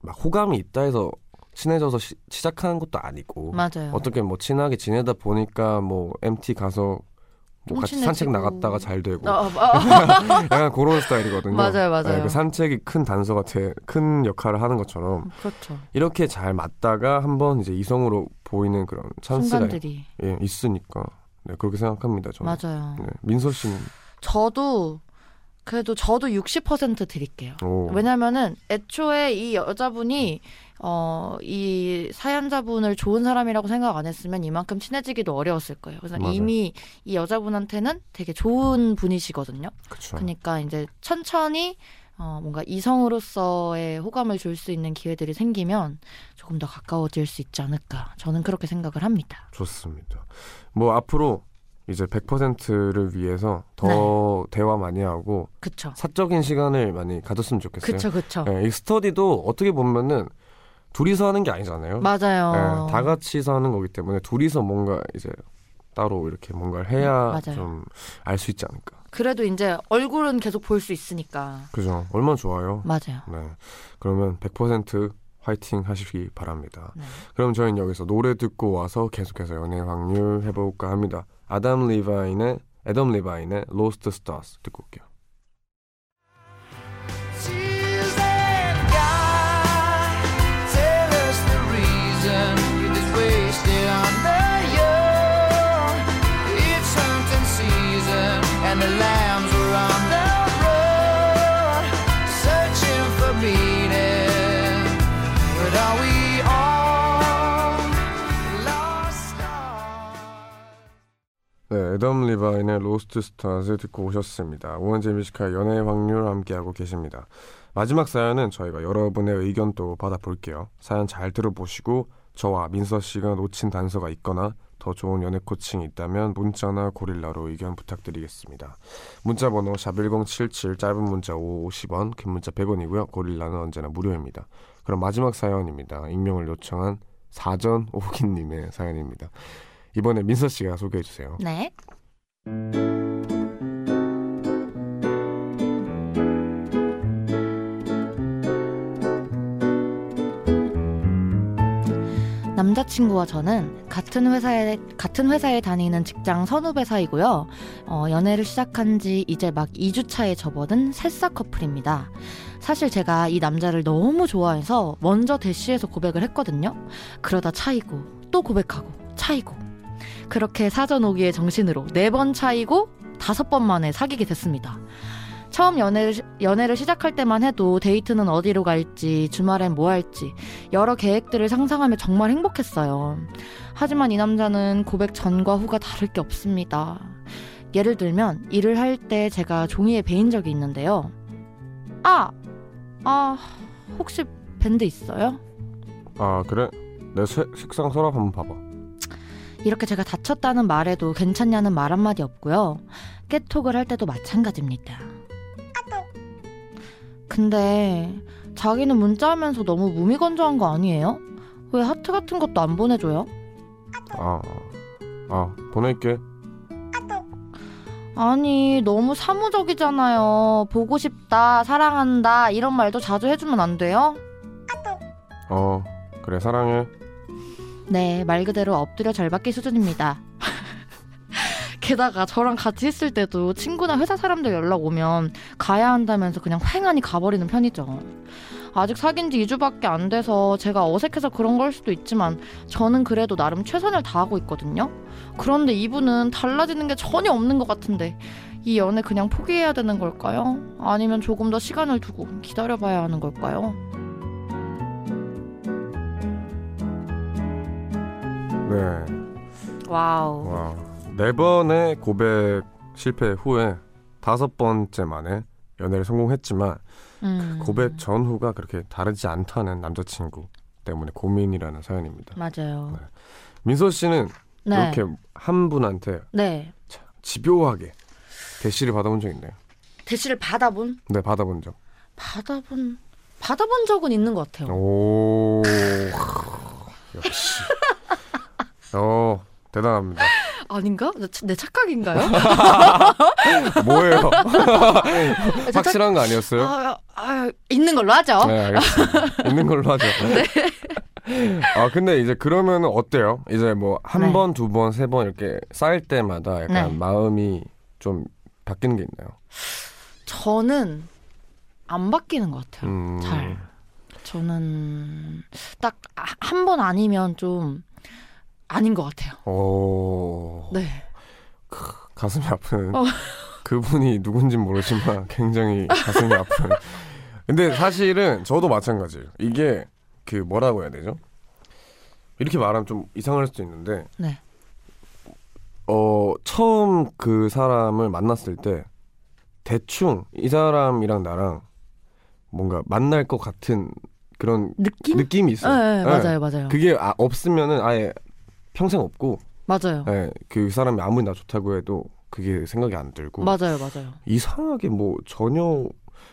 막 호감이 있다 해서 친해져서 시, 작하는 것도 아니고 맞아요. 어떻게 뭐 친하게 지내다 보니까 뭐 MT 가서 뭐좀 같이. 산책 나갔다가 잘 되고 어, 어, 약간 그런 스타일이거든요. 맞아요, 맞아요. 네, 그 산책이 큰 단서가 돼, 큰 역할을 하는 것처럼 그렇죠. 이렇게 잘 맞다가 한번 이제 이성으로 보이는 그런 찬스가 순간들이 예, 있으니까 네, 그렇게 생각합니다. 저는. 맞아요. 네, 민서 씨는 저도 그래도 저도 60% 드릴게요. 오, 왜냐면은 애초에 이 여자분이 어, 이 사연자분을 좋은 사람이라고 생각 안 했으면 이만큼 친해지기도 어려웠을 거예요. 그래서 맞아요. 이미 이 여자분한테는 되게 좋은 분이시거든요. 그쵸. 그러니까 이제 천천히 어, 뭔가 이성으로서의 호감을 줄 수 있는 기회들이 생기면 조금 더 가까워질 수 있지 않을까. 저는 그렇게 생각을 합니다. 좋습니다. 뭐 앞으로 이제 100%를 위해서 더 네. 대화 많이 하고 그쵸. 사적인 시간을 많이 가졌으면 좋겠어요. 그쵸, 그쵸. 네, 이 스터디도 어떻게 보면은 둘이서 하는 게 아니잖아요. 맞아요. 네, 다 같이서 하는 거기 때문에 둘이서 뭔가 이제 따로 이렇게 뭔가를 해야 음, 맞아요. 좀알 수 있지 않을까. 그래도 이제 얼굴은 계속 볼 수 있으니까. 그죠? 얼마나 좋아요. 맞아요. 네. 그러면 100% 화이팅 하시기 바랍니다. 네. 그럼 저희는 여기서 노래 듣고 와서 계속해서 연애 확률 해볼까 합니다. 아담 리바인의 애덤 리바인의 Lost Stars 듣고 올게요. 네, 애덤 리바인의 Lost Stars 듣고 오셨습니다. 우원재 Music High 연애의 확률 함께하고 계십니다. 마지막 사연은 저희가 여러분의 의견도 받아볼게요. 사연 잘 들어보시고 저와 민서 씨가 놓친 단서가 있거나 더 좋은 연애 코칭이 있다면 문자나 고릴라로 의견 부탁드리겠습니다. 문자 번호 샵1077 짧은 문자 5 50원 긴 문자 100원이고요. 고릴라는 언제나 무료입니다. 그럼 마지막 사연입니다. 익명을 요청한 사전 오기님의 사연입니다. 이번에 민서 씨가 소개해 주세요. 네. 남자친구와 저는 같은 회사에 같은 회사에 다니는 직장 선후배 사이고요. 어, 연애를 시작한 지 이제 막 2주 차에 접어든 새싹 커플입니다. 사실 제가 이 남자를 너무 좋아해서 먼저 대시해서 고백을 했거든요. 그러다 차이고 또 고백하고 차이고 그렇게 사전 오기의 정신으로 네 번 차이고 다섯 번 만에 사귀게 됐습니다. 처음 연애를, 시- 연애를 시작할 때만 해도 데이트는 어디로 갈지, 주말엔 뭐 할지, 여러 계획들을 상상하며 정말 행복했어요. 하지만 이 남자는 고백 전과 후가 다를 게 없습니다. 예를 들면, 일을 할 때 제가 종이에 베인 적이 있는데요. 아! 아, 혹시 밴드 있어요? 아 그래? 내 세- 색상 서랍 한번 봐봐. 이렇게 제가 다쳤다는 말에도 괜찮냐는 말 한마디 없고요. 깨톡을 할 때도 마찬가지입니다. 근데 자기는 문자하면서 너무 무미건조한 거 아니에요? 왜 하트 같은 것도 안 보내줘요? 아, 아 보낼게. 아니 너무 사무적이잖아요. 보고 싶다, 사랑한다 이런 말도 자주 해주면 안 돼요? 어 그래 사랑해. 네, 말 그대로 엎드려 절받기 수준입니다. 게다가 저랑 같이 있을 때도 친구나 회사 사람들 연락 오면 가야 한다면서 그냥 휑하니 가버리는 편이죠. 아직 사귄 지 2주밖에 안 돼서 제가 어색해서 그런 걸 수도 있지만 저는 그래도 나름 최선을 다하고 있거든요. 그런데 이분은 달라지는 게 전혀 없는 것 같은데 이 연애 그냥 포기해야 되는 걸까요? 아니면 조금 더 시간을 두고 기다려봐야 하는 걸까요? 네. wow. 와, 네 번의 고백 실패 후에 다섯 번째 만에 연애를 성공했지만 음. 고백 전후가 그렇게 다르지 않다는 남자친구 때문에 고민이라는 사연입니다. 맞아요. 민서 씨는 네. 이렇게 한 분한테 네. 집요하게 대시를 받아본 적 있나요? 대시를 받아본 네, 받아본 적. 받아본 받아본 적은 있는 것 같아요. 오, 역시. 어, 대단합니다. 아닌가? 내, 내 착각인가요? 뭐예요? 확실한 거 아니었어요? 아, 아, 있는 걸로 하죠. 네, 알겠습니다. 있는 걸로 하죠. 네. 아, 근데 이제 그러면 어때요? 이제 뭐한 네. 번, 두 번, 세 번 이렇게 쌓일 때마다 약간 네. 마음이 좀 바뀌는 게 있나요? 저는 안 바뀌는 것 같아요. 음, 잘. 저는 딱 한 번 아니면 좀 아닌 것 같아요. 오, 네. 가슴이 아픈. 어. 그분이 누군지 모르지만 굉장히 가슴이 아픈. 근데 사실은 저도 마찬가지예요. 이게 그 뭐라고 해야 되죠? 이렇게 말하면 좀 이상할 수도 있는데, 네. 어, 처음 그 사람을 만났을 때, 대충 이 사람이랑 나랑 뭔가 만날 것 같은 그런 느낌? 느낌이 네, 있어요. 네, 네. 맞아요, 맞아요. 그게 아, 없으면은 아예 평생 없고, 맞아요. 예, 그 사람이 아무리 나 좋다고 해도 그게 생각이 안 들고, 맞아요, 맞아요. 이상하게 뭐 전혀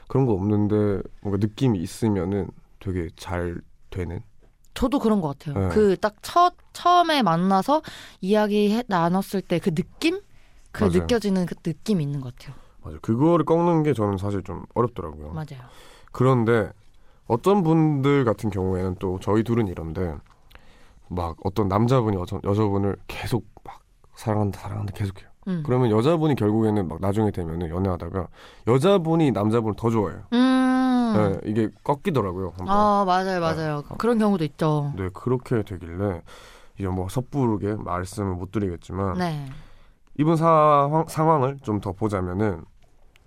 그런 거 없는데 뭔가 느낌이 있으면은 되게 잘 되는. 저도 그런 것 같아요. 네. 그딱 첫 처음에 만나서 이야기 해, 나눴을 때 그 느낌, 그 맞아요. 느껴지는 그 느낌이 있는 것 같아요. 맞아. 그거를 꺾는 게 저는 사실 좀 어렵더라고요. 맞아요. 그런데 어떤 분들 같은 경우에는 또 저희 둘은 이런데 막 어떤 남자분이 여자, 여자분을 계속 막 사랑한다 사랑한다 계속해요. 음. 그러면 여자분이 결국에는 막 나중에 되면은 연애하다가 여자분이 남자분을 더 좋아해요. 음. 네, 이게 꺾이더라고요. 한번. 아 맞아요, 맞아요. 그런 경우도 있죠. 네, 그렇게 되길래 이제 뭐 섣부르게 말씀을 못 드리겠지만 네. 이분 상황, 상황을 좀 더 보자면은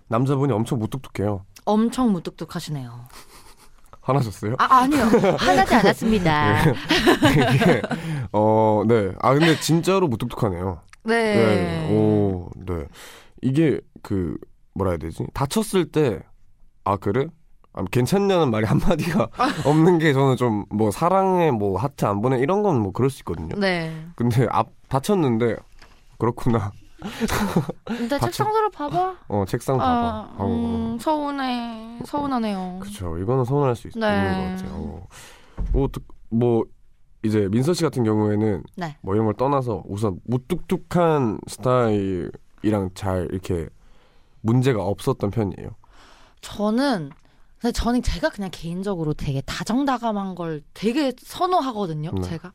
남자분이 엄청 무뚝뚝해요. 엄청 무뚝뚝하시네요. 화나셨어요? 아 아니요, 화나지 않았습니다. 이게 어, 네. 아 근데 진짜로 무뚝뚝하네요. 네. 네. 오, 네. 이게 그 뭐라 해야 되지? 다쳤을 때 아 그래? 아, 괜찮냐는 말이 한마디가 없는 게 저는 좀 뭐 사랑에 뭐 하트 안 보내 이런 건 뭐 그럴 수 있거든요. 네. 근데 앞 다쳤는데 그렇구나. 근데 책상으로 봐봐. 어 책상 봐봐. 아, 하고. 음, 서운해. 서운하네요. 그쵸. 이거는 서운할 수 있, 네. 것 같아요. 어. 뭐, 뭐 이제 민서 씨 같은 경우에는 네. 뭐 이런 걸 떠나서 우선 무뚝뚝한 스타일이랑 잘 이렇게 문제가 없었던 편이에요. 저는 근데 저는 제가 그냥 개인적으로 되게 다정다감한 걸 되게 선호하거든요. 네. 제가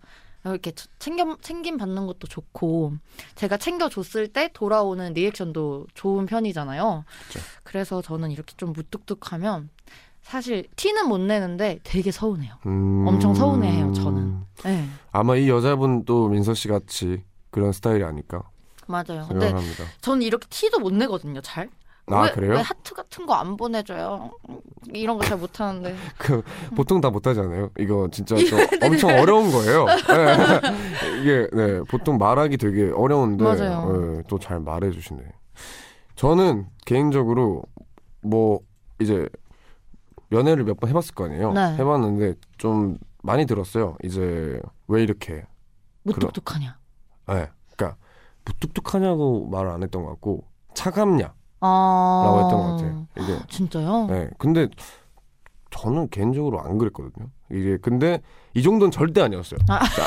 이렇게 저- 챙겨 챙김 받는 것도 좋고 제가 챙겨줬을 때 돌아오는 리액션도 좋은 편이잖아요. 그쵸. 그래서 저는 이렇게 좀 무뚝뚝하면 사실 티는 못 내는데 되게 서운해요. 음... 엄청 서운해해요, 저는. 네, 아마 이 여자분도 민서 씨 같이 그런 스타일이 아닐까 맞아요. 근데 생각합니다. 저는 이렇게 티도 못 내거든요. 잘. 아 왜, 그래요? 왜 하트 같은 거 안 보내줘요? 이런 거 잘 못하는데. 그 보통 다 못하잖아요. 이거 진짜 좀 엄청 어려운 거예요. 네. 이게 네, 보통 말하기 되게 어려운데 맞아요. 또잘 말해주시네. 저는 개인적으로 뭐 이제 연애를 몇 번 해봤을 거 아니에요. 네. 해봤는데 좀 많이 들었어요. 이제 왜 이렇게 무뚝뚝하냐? 네. 그러니까 무뚝뚝하냐고 말을 안 했던 것 같고 차갑냐 아. 라고 했던 것 같아요. 이게 진짜요? 네. 근데 저는 개인적으로 안 그랬거든요. 이게 근데 이 정도는 절대 아니었어요. 아. 자,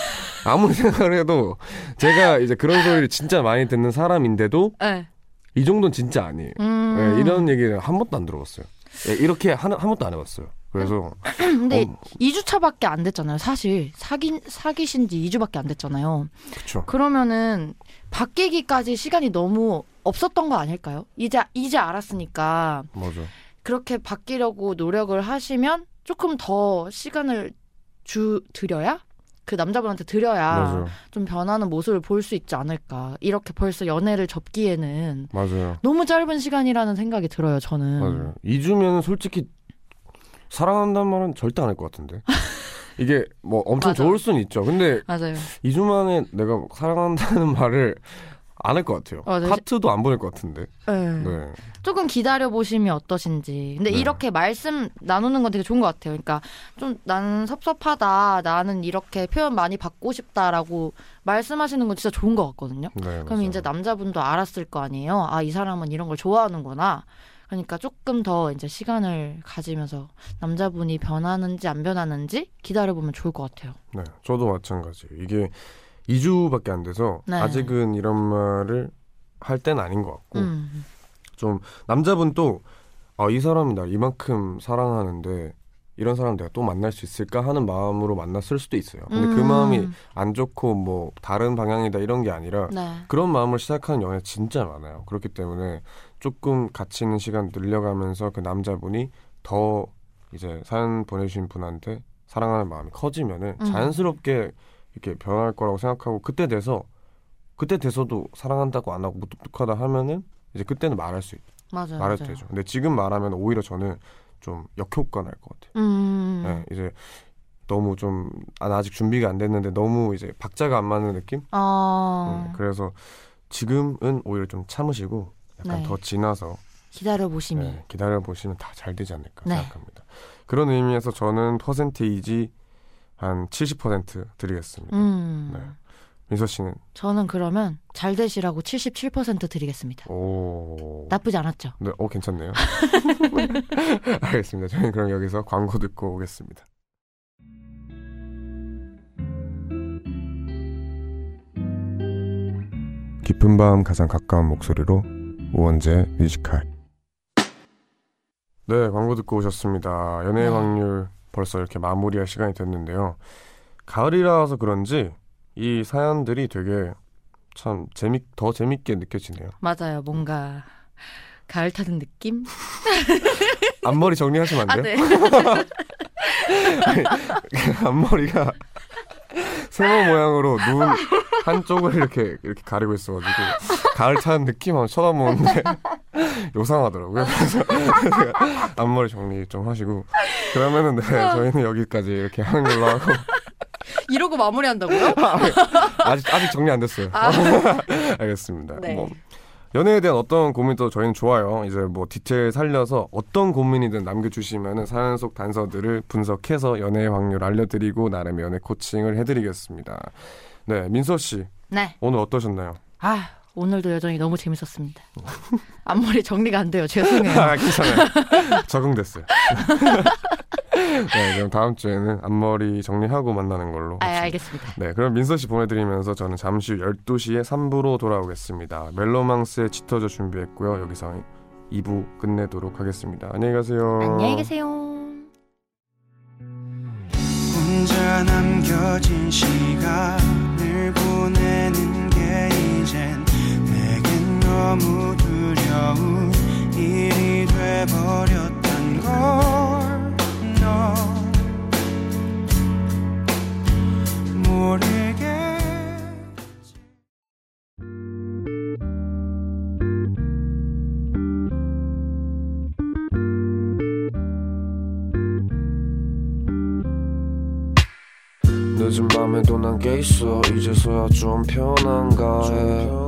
아무리 생각을 해도 제가 이제 그런 소리를 진짜 많이 듣는 사람인데도 네. 이 정도는 진짜 아니에요. 음. 네, 이런 얘기를 한 번도 안 들어봤어요. 네, 이렇게 한, 한 번도 안 해봤어요. 그래서 근데 어, 2주차밖에 안 됐잖아요. 사실 사귄 사귀신 지 2주밖에 안 됐잖아요. 그쵸. 그러면은 바뀌기까지 시간이 너무 없었던 거 아닐까요? 이제 이제 알았으니까 맞아. 그렇게 바뀌려고 노력을 하시면 조금 더 시간을 주 드려야 그 남자분한테 드려야 맞아요. 좀 변하는 모습을 볼 수 있지 않을까. 이렇게 벌써 연애를 접기에는 맞아요. 너무 짧은 시간이라는 생각이 들어요. 저는. 맞아요. 2주면 솔직히 사랑한다는 말은 절대 안 할 것 같은데. 이게 뭐 엄청 맞아. 좋을 수는 있죠. 근데 맞아요. 2주 만에 내가 사랑한다는 말을 안 할 것 같아요. 맞아요. 하트도 안 보낼 것 같은데. 네. 네. 조금 기다려 보시면 어떠신지. 근데 네. 이렇게 말씀 나누는 건 되게 좋은 것 같아요. 그러니까 좀 나는 섭섭하다, 나는 이렇게 표현 많이 받고 싶다라고 말씀하시는 건 진짜 좋은 것 같거든요. 네. 그럼. 이제 남자분도 알았을 거 아니에요. 아, 이 사람은 이런 걸 좋아하는구나. 그러니까 조금 더 이제 시간을 가지면서 남자분이 변하는지 안 변하는지 기다려 보면 좋을 것 같아요. 네. 저도 마찬가지예요. 이게 2주밖에 안 돼서 네. 아직은 이런 말을 할 때는 아닌 것 같고 음. 좀 남자분도 아, 이 사람이 날 이만큼 사랑하는데 이런 사람 내가 또 만날 수 있을까 하는 마음으로 만났을 수도 있어요. 근데 그 음. 마음이 안 좋고 뭐 다른 방향이다 이런 게 아니라 네. 그런 마음을 시작하는 연애 진짜 많아요. 그렇기 때문에 조금 같이 있는 시간 늘려가면서 그 남자분이 더 이제 사연 보내주신 분한테 사랑하는 마음이 커지면은 음. 자연스럽게 이렇게 변할 거라고 생각하고 그때 돼서 그때 돼서도 사랑한다고 안 하고 무뚝뚝하다 하면은 이제 그때는 말할 수 있, 맞아요. 말해도 맞아요. 되죠. 근데 지금 말하면 오히려 저는 좀 역효과 날 것 같아요. 음. 네, 이제 너무 좀 아, 나 아직 준비가 안 됐는데 너무 이제 박자가 안 맞는 느낌? 아, 음, 그래서 지금은 오히려 좀 참으시고 약간 네. 더 지나서 기다려 보심이. 네, 기다려 보시면 다 잘 되지 않을까 네. 생각합니다. 그런 의미에서 저는 퍼센테이지 한 70% 드리겠습니다. 음. 네. 민서 씨는 저는 그러면 잘 되시라고 77% 드리겠습니다. 오, 나쁘지 않았죠? 네, 어 괜찮네요. 알겠습니다. 저희 그럼 여기서 광고 듣고 오겠습니다. 깊은 밤 가장 가까운 목소리로 우원재 뮤지컬. 네, 광고 듣고 오셨습니다. 연애의 네. 확률 벌써 이렇게 마무리할 시간이 됐는데요. 가을이라서 그런지 이 사연들이 되게 참 재밌 더 재밌게 느껴지네요. 맞아요. 뭔가 가을 타는 느낌? 앞머리 정리하시면 안 아, 돼요? 네. 앞머리가 세모 모양으로 눈 한쪽을 이렇게 이렇게 가리고 있어가지고 가을 타는 느낌 한번 쳐다보는데 요상하더라고요. 그래서 앞머리 정리 좀 하시고 그러면은 네 저희는 여기까지 이렇게 하는 걸로 하고 이러고 마무리한다고요? 아직 아직 정리 안 됐어요. 아. 알겠습니다. 네. 뭐 연애에 대한 어떤 고민도 저희는 좋아요. 이제 뭐 디테일 살려서 어떤 고민이든 남겨주시면은 사연 속 단서들을 분석해서 연애의 확률 알려드리고 나름의 연애 코칭을 해드리겠습니다. 네, 민서 씨 네. 오늘 어떠셨나요? 아, 오늘도 여전히 너무 재밌었습니다. 앞머리 정리가 안 돼요. 죄송해요. 아, 괜찮아요. 적응됐어요. 네, 그럼 다음 주에는 앞머리 정리하고 만나는 걸로. 아. 알겠습니다. 네, 그럼 민서 씨 보내드리면서 저는 잠시 후 12시에 3부로 돌아오겠습니다. 멜로망스의 짙어져 준비했고요. 여기서 2부 끝내도록 하겠습니다. 안녕히 가세요. 안녕히 계세요. 혼자 남겨진 시간을 보내는 게 이젠 내겐 너무 두려운 일이 돼버렸단 걸 늦은 밤에도 난게 있어. 이제서야 좀 편한가 해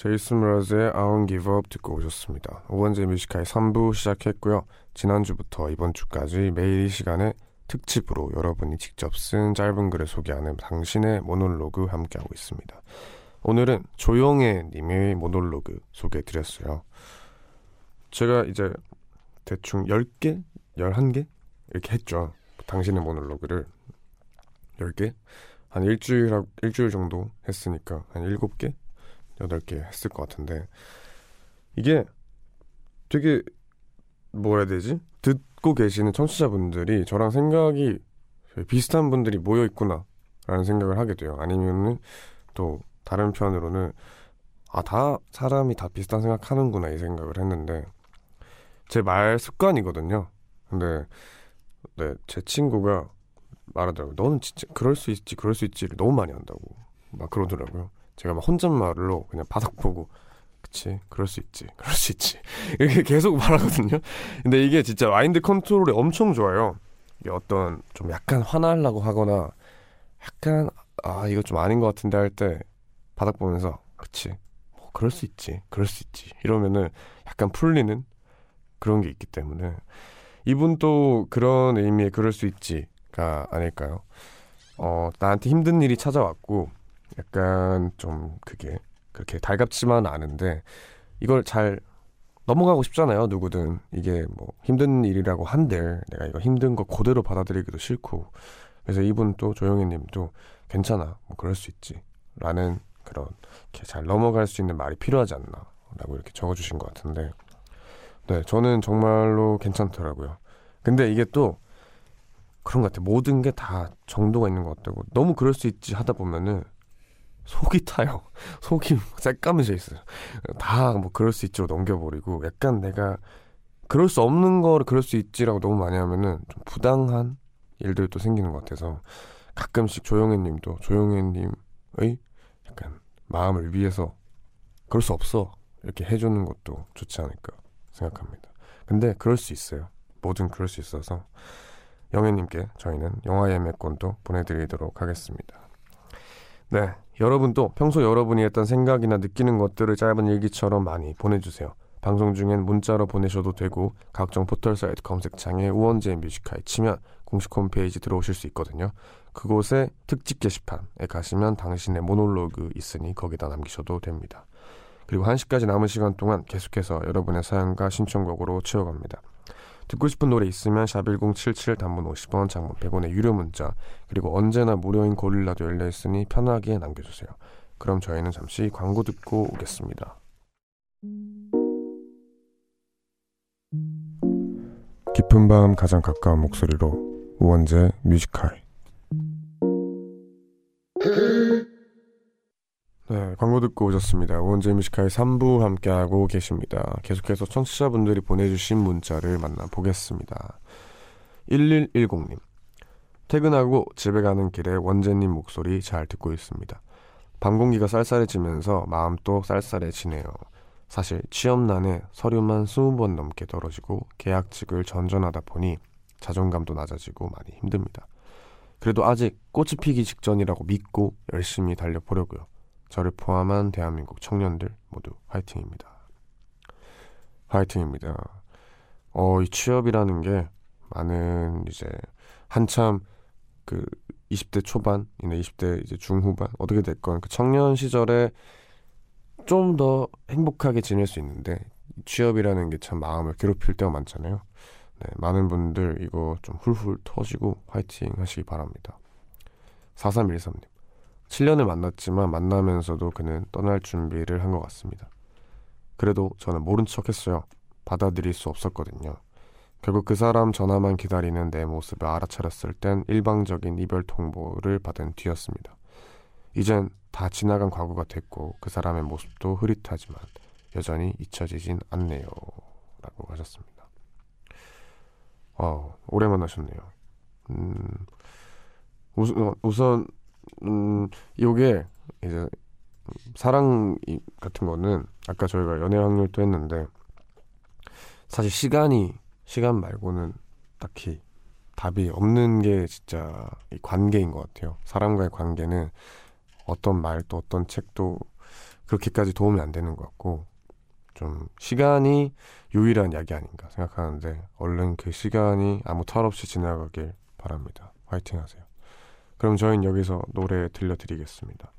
제이슨 므라즈의 I Won't Give Up 듣고 오셨습니다. 우원재 Music High 3부 시작했고요. 지난주부터 이번 주까지 매일 이 시간에 특집으로 여러분이 직접 쓴 짧은 글을 소개하는 당신의 모놀로그 함께하고 있습니다. 오늘은 조용해 님의 모놀로그 소개해드렸어요. 제가 이제 대충 10개? 11개? 이렇게 했죠. 당신의 모놀로그를 10개? 한 일주일, 하- 일주일 정도 했으니까 한 7개? 8개 했을 것 같은데 이게 되게 뭐라 해야 되지? 듣고 계시는 청취자분들이 저랑 생각이 비슷한 분들이 모여 있구나 라는 생각을 하게 돼요. 아니면은 또 다른 편으로는 아 다 사람이 다 비슷한 생각하는구나 이 생각을 했는데 제 말 습관이거든요. 근데 네, 제 친구가 말하더라고요. 너는 진짜 그럴 수 있지 그럴 수 있지를 너무 많이 한다고 막 그러더라고요. 제가 막 혼잣말로 그냥 바닥 보고 그치 그럴 수 있지 그럴 수 있지 이렇게 계속 말하거든요 근데 이게 진짜 마인드 컨트롤이 엄청 좋아요 이게 어떤 좀 약간 화나려고 하거나 약간 아 이거 좀 아닌 것 같은데 할 때 바닥 보면서 그치. 뭐 그럴 수 있지 그럴 수 있지. 이러면은 약간 풀리는 그런 게 있기 때문에 이분도 그런 의미의 그럴 수 있지가 아닐까요? 어 나한테 힘든 일이 찾아왔고 약간 좀 그게 그렇게 달갑지만 않은데 이걸 잘 넘어가고 싶잖아요 누구든. 이게 뭐 힘든 일이라고 한들 내가 이거 힘든 거 그대로 받아들이기도 싫고. 그래서 이분 또 조영희 님도 괜찮아 뭐 그럴 수 있지 라는 그런 이렇게 잘 넘어갈 수 있는 말이 필요하지 않나 라고 이렇게 적어주신 것 같은데 네 저는 정말로 괜찮더라고요 근데 이게 또 그런 것 같아요 모든 게 다 정도가 있는 것 같다고 너무 그럴 수 있지 하다 보면은 속이 타요. 속이 새까매져 있어요. 다 뭐 그럴 수 있지로 넘겨버리고 약간 내가 그럴 수 없는 거를 그럴 수 있지라고 너무 많이 하면은 좀 부당한 일들도 생기는 것 같아서 가끔씩 조용해 님도 조용해 님의 약간 마음을 위해서 그럴 수 없어 이렇게 해주는 것도 좋지 않을까 생각합니다. 근데 그럴 수 있어요. 뭐든 그럴 수 있어서 영애님께 저희는 영화 예매권도 보내드리도록 하겠습니다. 네, 여러분도 평소 여러분이 했던 생각이나 느끼는 것들을 짧은 일기처럼 많이 보내주세요. 방송 중엔 문자로 보내셔도 되고 각종 포털 사이트 검색창에 우원재 뮤지카에 치면 공식 홈페이지 들어오실 수 있거든요. 그곳에 특집 게시판에 가시면 당신의 모놀로그 있으니 거기다 남기셔도 됩니다. 그리고 1시까지 남은 시간 동안 계속해서 여러분의 사연과 신청곡으로 채워갑니다. 듣고 싶은 노래 있으면 샵1077 단문 50원 장문 100원의 유료 문자 그리고 언제나 무료인 고릴라도 열려있으니 편하게 남겨주세요. 그럼 저희는 잠시 광고 듣고 오겠습니다. 깊은 밤 가장 가까운 목소리로 우원재 Music High 네, 광고 듣고 오셨습니다. 우원재 Music High 3부 함께하고 계십니다. 계속해서 청취자분들이 보내주신 문자를 만나보겠습니다. 1110님 퇴근하고 집에 가는 길에 원재님 목소리 잘 듣고 있습니다. 밤 공기가 쌀쌀해지면서 마음도 쌀쌀해지네요. 사실 취업난에 서류만 20번 넘게 떨어지고 계약직을 전전하다 보니 자존감도 낮아지고 많이 힘듭니다. 그래도 아직 꽃이 피기 직전이라고 믿고 열심히 달려보려고요. 저를 포함한 대한민국 청년들 모두 화이팅입니다. 화이팅입니다. 어, 이 취업이라는 게 많은 이제 한참 그 20대 초반이나 20대 이제 중후반 어떻게 됐건 그 청년 시절에 좀 더 행복하게 지낼 수 있는데 취업이라는 게 참 마음을 괴롭힐 때가 많잖아요. 네, 많은 분들 이거 좀 훌훌 터지고 화이팅 하시기 바랍니다. 4313님 7년을 만났지만 만나면서도 그는 떠날 준비를 한 것 같습니다. 그래도 저는 모른 척 했어요. 받아들일 수 없었거든요. 결국 그 사람 전화만 기다리는 내 모습을 알아차렸을 땐 일방적인 이별 통보를 받은 뒤였습니다. 이젠 다 지나간 과거가 됐고 그 사람의 모습도 흐릿하지만 여전히 잊혀지진 않네요. 라고 하셨습니다. 어, 오래 만나셨네요. 음, 우선, 우선 음, 요게 이제 사랑 이- 같은 거는 아까 저희가 연애 확률도 했는데 사실 시간이 시간 말고는 딱히 답이 없는 게 진짜 이 관계인 것 같아요. 사람과의 관계는 어떤 말도 어떤 책도 그렇게까지 도움이 안 되는 것 같고 좀 시간이 유일한 약이 아닌가 생각하는데 얼른 그 시간이 아무 탈 없이 지나가길 바랍니다. 화이팅 하세요. 그럼 저희는 여기서 노래 들려드리겠습니다.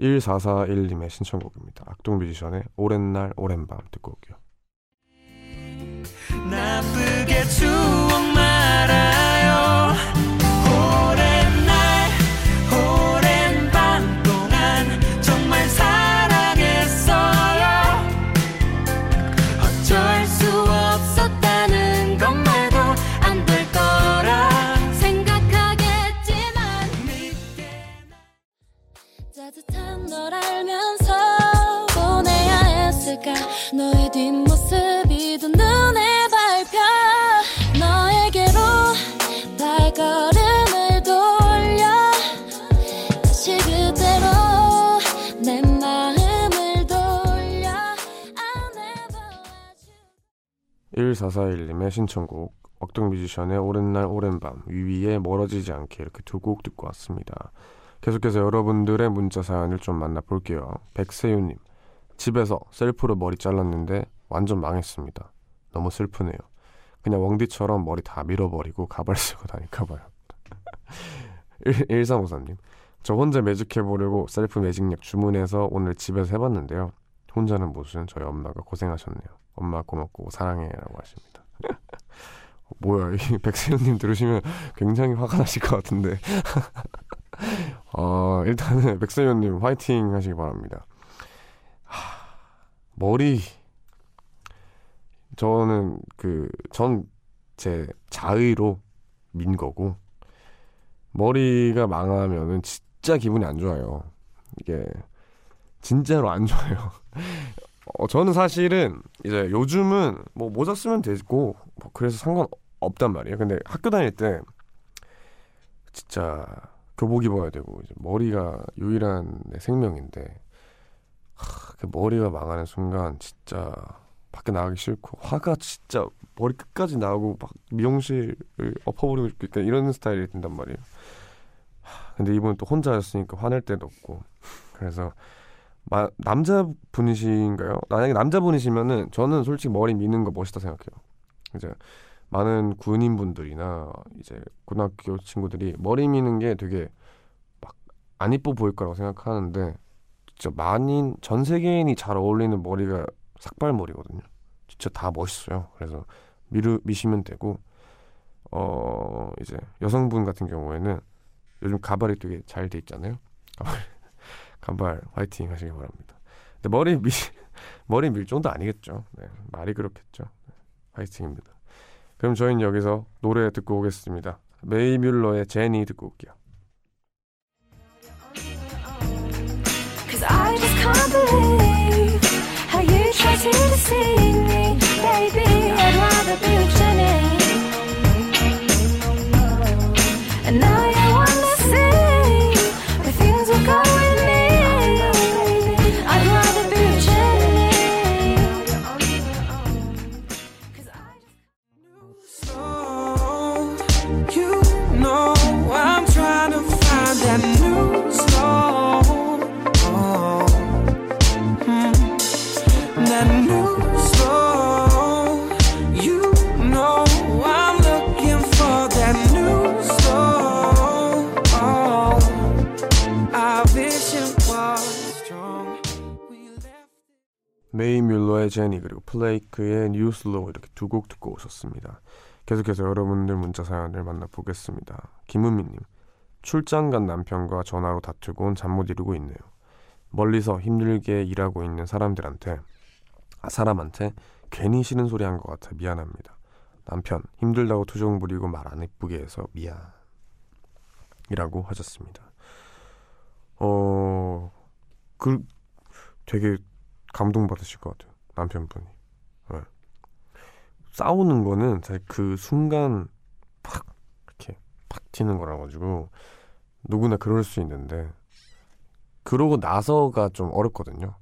1441님의 신청곡입니다. 악동 뮤지션의 오랜 날 오랜 밤 듣고 올게요. 나쁘게 추 1441님의 신청곡 악동 뮤지션의 오랜 날 오랜 밤 위위에 멀어지지 않게 이렇게 두 곡 듣고 왔습니다. 계속해서 여러분들의 문자 사연을 좀 만나볼게요. 백세윤님 집에서 셀프로 머리 잘랐는데 완전 망했습니다. 너무 슬프네요. 그냥 웡디처럼 머리 다 밀어버리고 가발 쓰고 다닐까봐요. 1353님 저 혼자 매직해보려고 셀프 매직약 주문해서 오늘 집에서 해봤는데요. 혼자는 무슨 저희 엄마가 고생하셨네요. 엄마 고맙고 사랑해라고 하십니다. 뭐야 이 백세윤님 들으시면 굉장히 화가 나실 것 같은데. 어 일단은 백세윤님 화이팅 하시기 바랍니다. 하, 머리 저는 그 전 제 자의로 민 거고 머리가 망하면은 진짜 기분이 안 좋아요. 이게 진짜로 안 좋아요. 어, 저는 사실은 이제 요즘은 뭐 모자 쓰면 되고 뭐 그래서 상관 없단 말이에요. 근데 학교 다닐 때 진짜 교복 입어야 되고 이제 머리가 유일한 내 생명인데 하, 그 머리가 망하는 순간 진짜 밖에 나가기 싫고 화가 진짜 머리 끝까지 나오고 막 미용실을 엎어버리고 싶고 약간 이런 스타일이 된단 말이에요. 하, 근데 이분은 또 혼자였으니까 화낼 데도 없고 그래서 마, 남자분이신가요? 만약에 남자분이시면은 저는 솔직히 머리 미는 거 멋있다 생각해요. 이제 많은 군인분들이나 이제 고등학교 친구들이 머리 미는 게 되게 막 안 이뻐 보일 거라고 생각하는데 진짜 만인 전 세계인이 잘 어울리는 머리가 삭발머리거든요. 진짜 다 멋있어요. 그래서 미루, 미시면 되고 어 이제 여성분 같은 경우에는 요즘 가발이 되게 잘 돼 있잖아요. 가발, 가발 화이팅 하시기 바랍니다. 근데 머리 미 머리 밀 정도 아니겠죠. 네, 말이 그렇겠죠. 네, 화이팅입니다. 그럼 저희는 여기서 노래 듣고 오겠습니다. 메이 뮬러의 제니 듣고 올게요. Slow 이렇게 두 곡 듣고 오셨습니다. 계속해서 여러분들 문자 사연을 만나보겠습니다. 김은미님 출장 간 남편과 전화로 다투곤 잠못 이루고 있네요. 멀리서 힘들게 일하고 있는 사람들한테 아, 사람한테 괜히 싫은 소리 한 것 같아 미안합니다. 남편 힘들다고 투정 부리고 말 안 예쁘게 해서 미안. 이라고 하셨습니다. 어, 그 되게 감동받으실 것 같아요. 남편분이. 네. 싸우는 거는 그 순간 팍 이렇게 팍 튀는 거라 가지고 누구나 그럴 수 있는데 그러고 나서가 좀 어렵거든요.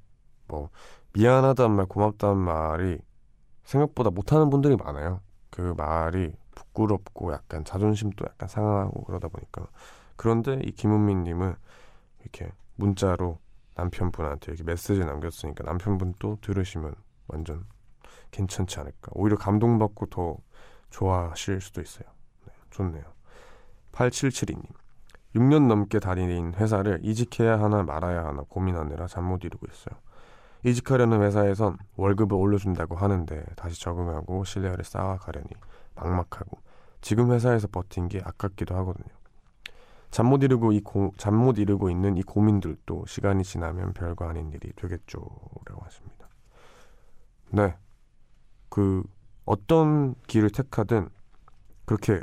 뭐 미안하다는 말, 고맙다는 말이 생각보다 못하는 분들이 많아요. 그 말이 부끄럽고 약간 자존심도 약간 상하고 그러다 보니까 그런데 이 김은미님은 이렇게 문자로 남편분한테 이렇게 메시지 남겼으니까 남편분도 들으시면 완전 괜찮지 않을까. 오히려 감동받고 더 좋아하실 수도 있어요. 네, 좋네요. 8772님. 6년 넘게 다니는 회사를 이직해야 하나 말아야 하나 고민하느라 잠 못 이루고 있어요. 이직하려는 회사에선 월급을 올려준다고 하는데 다시 적응하고 신뢰를 쌓아가려니 막막하고 지금 회사에서 버틴 게 아깝기도 하거든요. 잠 못 이루고 이잠 못 이루고 있는 이 고민들도 시간이 지나면 별거 아닌 일이 되겠죠라고 하십니다. 네, 그 어떤 길을 택하든 그렇게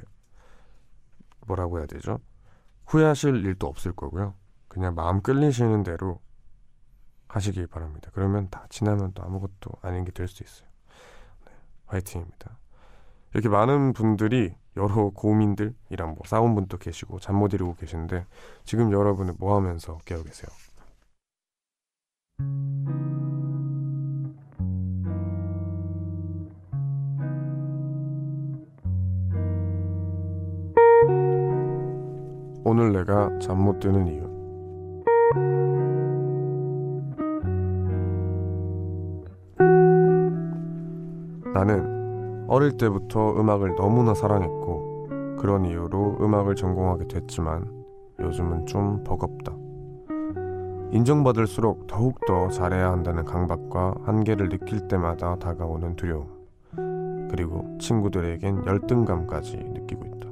뭐라고 해야 되죠? 후회하실 일도 없을 거고요. 그냥 마음 끌리시는 대로 하시길 바랍니다. 그러면 다 지나면 또 아무것도 아닌 게 될 수 있어요. 네, 화이팅입니다. 이렇게 많은 분들이 여러 고민들이랑 뭐 싸운 분도 계시고 잠 못 이루고 계시는데 지금 여러분은 뭐 하면서 깨어 계세요? 오늘 내가 잠 못 드는 이유 나는 어릴 때부터 음악을 너무나 사랑했고 그런 이유로 음악을 전공하게 됐지만 요즘은 좀 버겁다. 인정받을수록 더욱더 잘해야 한다는 강박과 한계를 느낄 때마다 다가오는 두려움. 그리고 친구들에겐 열등감까지 느끼고 있다.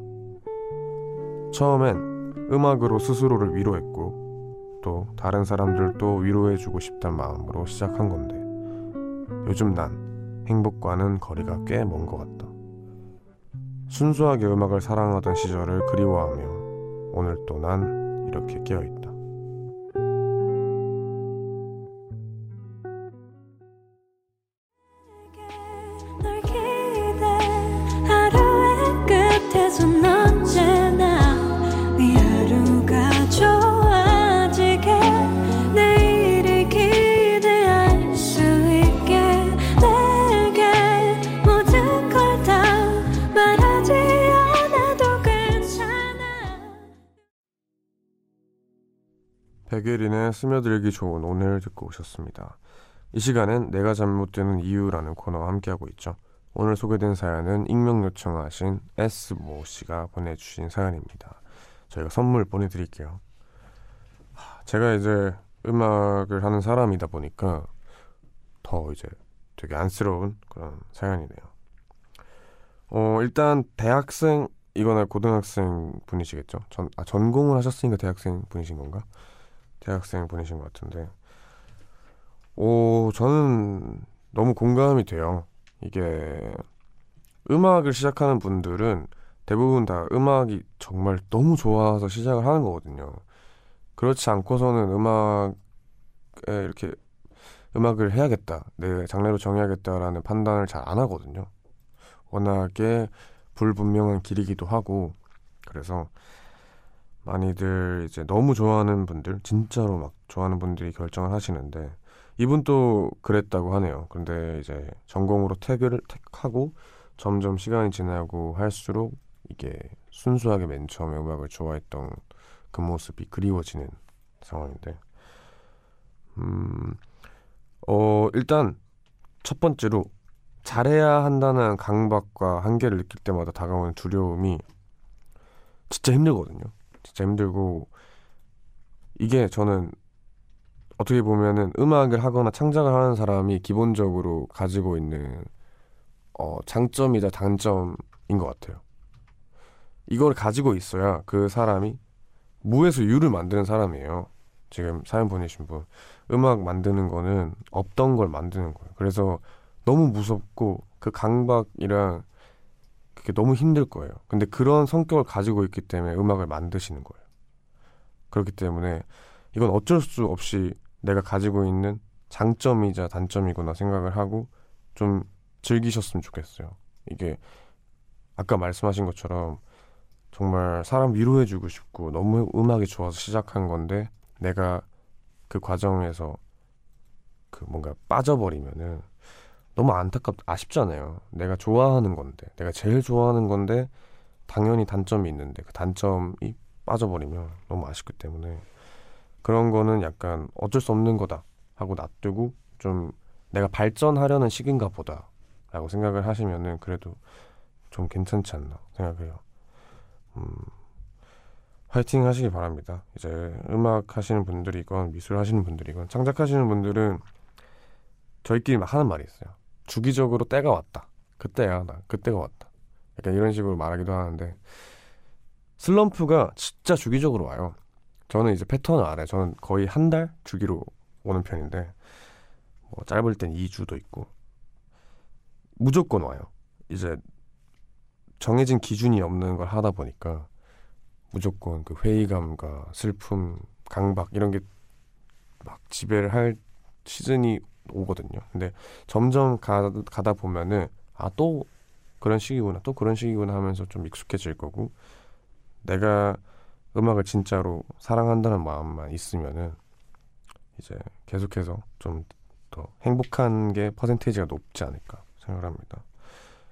처음엔 음악으로 스스로를 위로했고 또 다른 사람들도 위로해주고 싶단 마음으로 시작한 건데 요즘 난 행복과는 거리가 꽤 먼 것 같다. 순수하게 음악을 사랑하던 시절을 그리워하며 오늘 또 난 이렇게 깨어있다. 백예린의 스며들기 좋은 오늘 듣고 오셨습니다. 이 시간엔 내가 드는 이유라는 코너와 함께하고 있죠. 오늘 소개된 사연은 익명 요청하신 S모 씨가 보내주신 사연입니다. 저희가 선물 보내드릴게요. 하, 제가 이제 음악을 하는 사람이다 보니까 더 이제 되게 안쓰러운 그런 사연이네요. 어, 일단 대학생 이거나 고등학생 분이시겠죠? 전 아, 전공을 하셨으니까 대학생 분이신 건가? 대학생 분이신 것 같은데. 오, 저는 너무 공감이 돼요. 이게 음악을 시작하는 분들은 대부분 다 음악이 정말 너무 좋아서 시작을 하는 거거든요. 그렇지 않고서는 음악에 이렇게 음악을 해야겠다, 내 장르로 정해야겠다라는 판단을 잘 안 하거든요. 워낙에 불분명한 길이기도 하고 그래서 많이들 이제 너무 좋아하는 분들, 진짜로 막 좋아하는 분들이 결정을 하시는데 이분도 그랬다고 하네요. 근데 이제 전공으로 택을 택하고 점점 시간이 지나고 할수록 이게 순수하게 맨 처음에 음악을 좋아했던 그 모습이 그리워지는 상황인데, 음, 어, 일단 첫 번째로 잘해야 한다는 강박과 한계를 느낄 때마다 다가오는 두려움이 진짜 힘들거든요. 진짜 힘들고 이게 저는 어떻게 보면은 음악을 하거나 창작을 하는 사람이 기본적으로 가지고 있는 어, 장점이자 단점인 것 같아요. 이걸 가지고 있어야 그 사람이 무에서 유를 만드는 사람이에요. 지금 사연 보내신 분. 음악 만드는 거는 없던 걸 만드는 거예요. 그래서 너무 무섭고 그 강박이랑 그게 너무 힘들 거예요. 근데 그런 성격을 가지고 있기 때문에 음악을 만드시는 거예요. 그렇기 때문에 이건 어쩔 수 없이 내가 가지고 있는 장점이자 단점이구나 생각을 하고 좀 즐기셨으면 좋겠어요. 이게 아까 말씀하신 것처럼 정말 사람 위로해주고 싶고 너무 음악이 좋아서 시작한 건데 내가 그 과정에서 그 뭔가 빠져버리면은 너무 안타깝 아쉽잖아요. 내가 좋아하는 건데 내가 제일 좋아하는 건데 당연히 단점이 있는데 그 단점이 빠져버리면 너무 아쉽기 때문에 그런 거는 약간 어쩔 수 없는 거다 하고 놔두고 좀 내가 발전하려는 시기인가 보다 라고 생각을 하시면은 그래도 좀 괜찮지 않나 생각해요. 음, 화이팅 하시기 바랍니다. 이제 음악 하시는 분들이건 미술 하시는 분들이건 창작하시는 분들은 저희끼리 막 하는 말이 있어요. 주기적으로 때가 왔다. 그때야 나 그때가 왔다. 약간 이런 식으로 말하기도 하는데 슬럼프가 진짜 주기적으로 와요. 저는 이제 패턴을 알아요. 저는 거의 한 달 주기로 오는 편인데 뭐 짧을 땐 2주도 있고 무조건 와요. 이제 정해진 기준이 없는 걸 하다 보니까 무조건 그 회의감과 슬픔, 강박 이런 게 막 지배를 할 시즌이 오거든요. 근데 점점 가, 가다 보면은 아 또 그런 시기구나, 또 그런 시기구나 하면서 좀 익숙해질 거고 내가 음악을 진짜로 사랑한다는 마음만 있으면은 이제 계속해서 좀 더 행복한 게 퍼센테이지가 높지 않을까 생각을 합니다.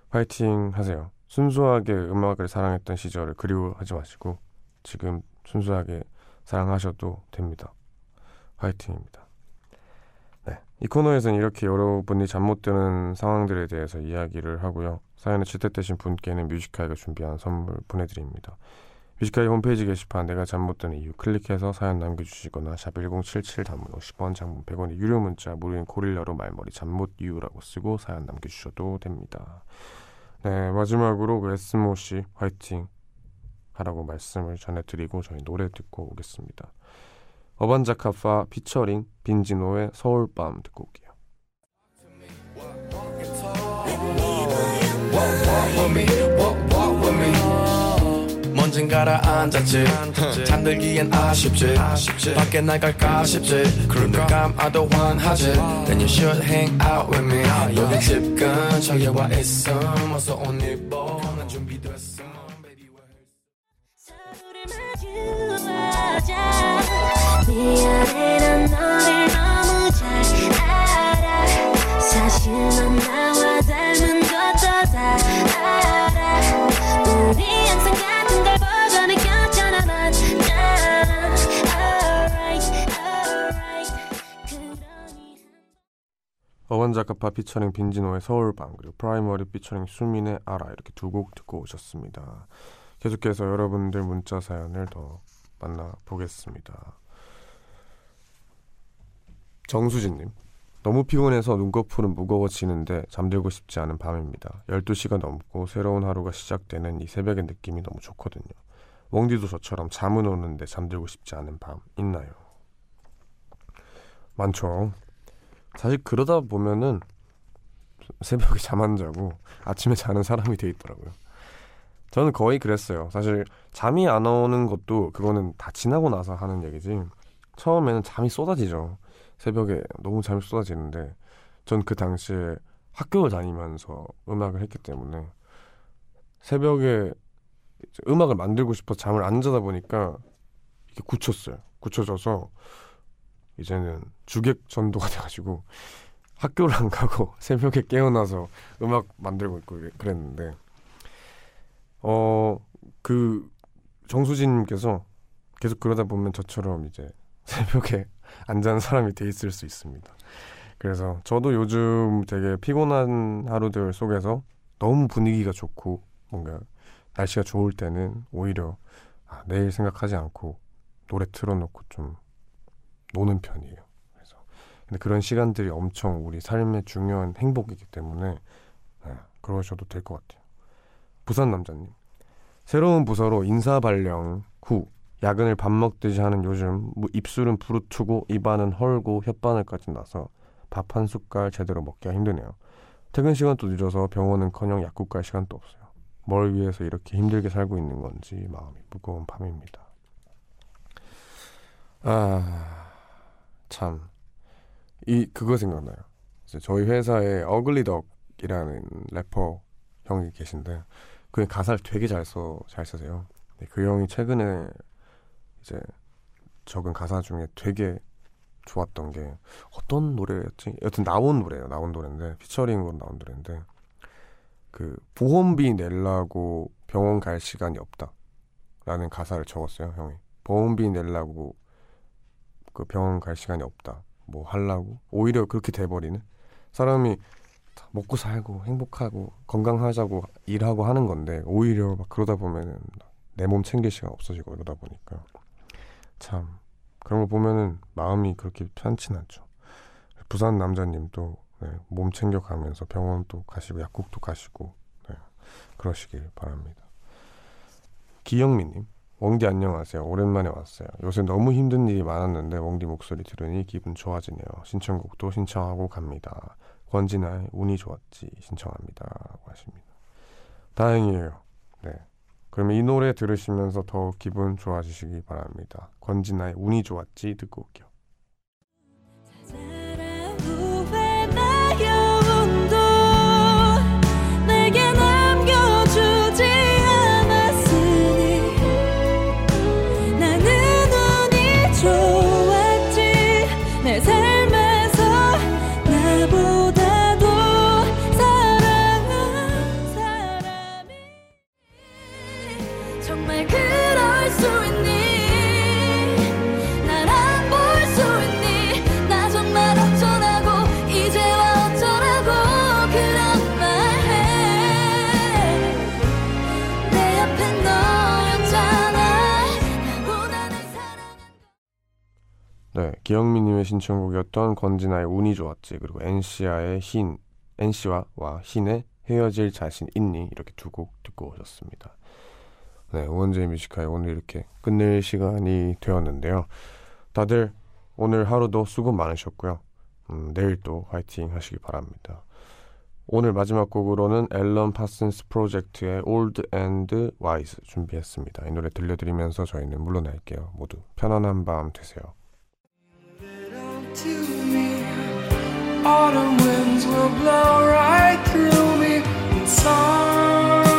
파이팅 하세요. 순수하게 음악을 사랑했던 시절을 그리워하지 마시고 지금 순수하게 사랑하셔도 됩니다. 화이팅입니다. 네. 이 코너에서는 이렇게 여러분이 잠 못 드는 상황들에 대해서 이야기를 하고요. 사연에 채택되신 분께는 뮤지카이가 준비한 선물 보내드립니다. 뮤지카이 홈페이지 게시판 내가 잠 못 드는 이유 클릭해서 사연 남겨주시거나 샵 1077 단문 50원 장문 100원의 유료 문자 무료인 고릴라로 말머리 잠 못 이유라고 쓰고 사연 남겨주셔도 됩니다. 네 마지막으로 그 에스모 씨 화이팅 하라고 말씀을 전해드리고 저희 노래 듣고 오겠습니다. 어반자카파 피처링 빈지노의 서울밤 듣고 올게요. 먼진 가라앉았지. 잠들기엔 아쉽지. 밖에 나갈까 싶지. 눈을 감아도 환하지. Then you should hang out with me. 여기 집 근처에 와 있어 어서 옷 입어 난 준비됐어 baby 마주하자 어반자카파 피처링 빈지노의 서울밤 그리고 프라이머리 피처링 수민의 알아 이렇게 두 곡 듣고 오셨습니다. 계속해서 여러분들 문자 사연을 더 만나보겠습니다. 정수진님 너무 피곤해서 눈꺼풀은 무거워지는데 잠들고 싶지 않은 밤입니다. 12시가 넘고 새로운 하루가 시작되는 이 새벽의 느낌이 너무 좋거든요. 웡디도 저처럼 잠은 오는데 잠들고 싶지 않은 밤 있나요? 많죠. 사실 그러다 보면은 새벽에 잠 안 자고 아침에 자는 사람이 돼 있더라고요. 저는 거의 그랬어요. 사실 잠이 안 오는 것도 그거는 다 지나고 나서 하는 얘기지. 처음에는 잠이 쏟아지죠. 새벽에 너무 잠이 쏟아지는데 전 그 당시에 학교를 다니면서 음악을 했기 때문에 새벽에 음악을 만들고 싶어 잠을 안 자다 보니까 이게 굳혔어요. 굳혀져서 이제는 주객 전도가 돼가지고 학교를 안 가고 새벽에 깨어나서 음악 만들고 있고 그랬는데 어 그 정수진님께서 계속 그러다 보면 저처럼 이제 새벽에 안 자는 사람이 돼 있을 수 있습니다. 그래서 저도 요즘 되게 피곤한 하루들 속에서 너무 분위기가 좋고 뭔가 날씨가 좋을 때는 오히려 아, 내일 생각하지 않고 노래 틀어놓고 좀 노는 편이에요. 그래서 근데 그런 시간들이 엄청 우리 삶의 중요한 행복이기 때문에 네, 그러셔도 될 것 같아요. 부산 남자님 새로운 부서로 인사 발령 후 야근을 밥 먹듯이 하는 요즘 뭐 입술은 부르트고 입안은 헐고 혓바늘까지 나서 밥 한 숟갈 제대로 먹기가 힘드네요. 퇴근 시간도 늦어서 병원은커녕 약국 갈 시간도 없어요. 뭘 위해서 이렇게 힘들게 살고 있는 건지 마음이 무거운 밤입니다. 아, 참. 이, 그거 생각나요. 저희 회사에 어글리덕이라는 래퍼 형이 계신데, 그 가사를 되게 잘 써, 잘 쓰세요. 근데 그 형이 최근에 이제 적은 가사 중에 되게 좋았던 게 어떤 노래였지? 여튼 나온 노래예요. 나온 노래인데 피처링으로 나온 노래인데 그 보험비 내려고 병원 갈 시간이 없다라는 가사를 적었어요. 형이 보험비 내려고 그 병원 갈 시간이 없다. 뭐 하려고 오히려 그렇게 돼버리는 사람이 먹고 살고 행복하고 건강하자고 일하고 하는 건데 오히려 막 그러다 보면은 내 몸 챙길 시간 없어지고 이러다 보니까 참 그런 거 보면은 마음이 그렇게 편치 않죠. 부산 남자님도 네, 몸 챙겨가면서 병원도 가시고 약국도 가시고 네, 그러시길 바랍니다. 기영민님, 웡디 안녕하세요. 오랜만에 왔어요. 요새 너무 힘든 일이 많았는데 웡디 목소리 들으니 기분 좋아지네요. 신청곡도 신청하고 갑니다. 권진아의 운이 좋았지 신청합니다. 하십니다. 다행이에요. 네. 그러면 이 노래 들으시면서 더 기분 좋아지시기 바랍니다. 권진아의 운이 좋았지 듣고 올게요. 기영민님의 신청곡이었던 권진아의 운이 좋았지 그리고 NC와의 흰 NC와 와 흰의 헤어질 자신 있니 이렇게 두 곡 듣고 오셨습니다. 네, 우원재 Music High 오늘 이렇게 끝낼 시간이 되었는데요. 다들 오늘 하루도 수고 많으셨고요. 음, 내일 또 화이팅 하시기 바랍니다. 오늘 마지막 곡으로는 앨런 파슨스 프로젝트의 Old and Wise 준비했습니다. 이 노래 들려드리면서 저희는 물러날게요. 모두 편안한 밤 되세요. to me. Autumn winds will blow right through me. and song.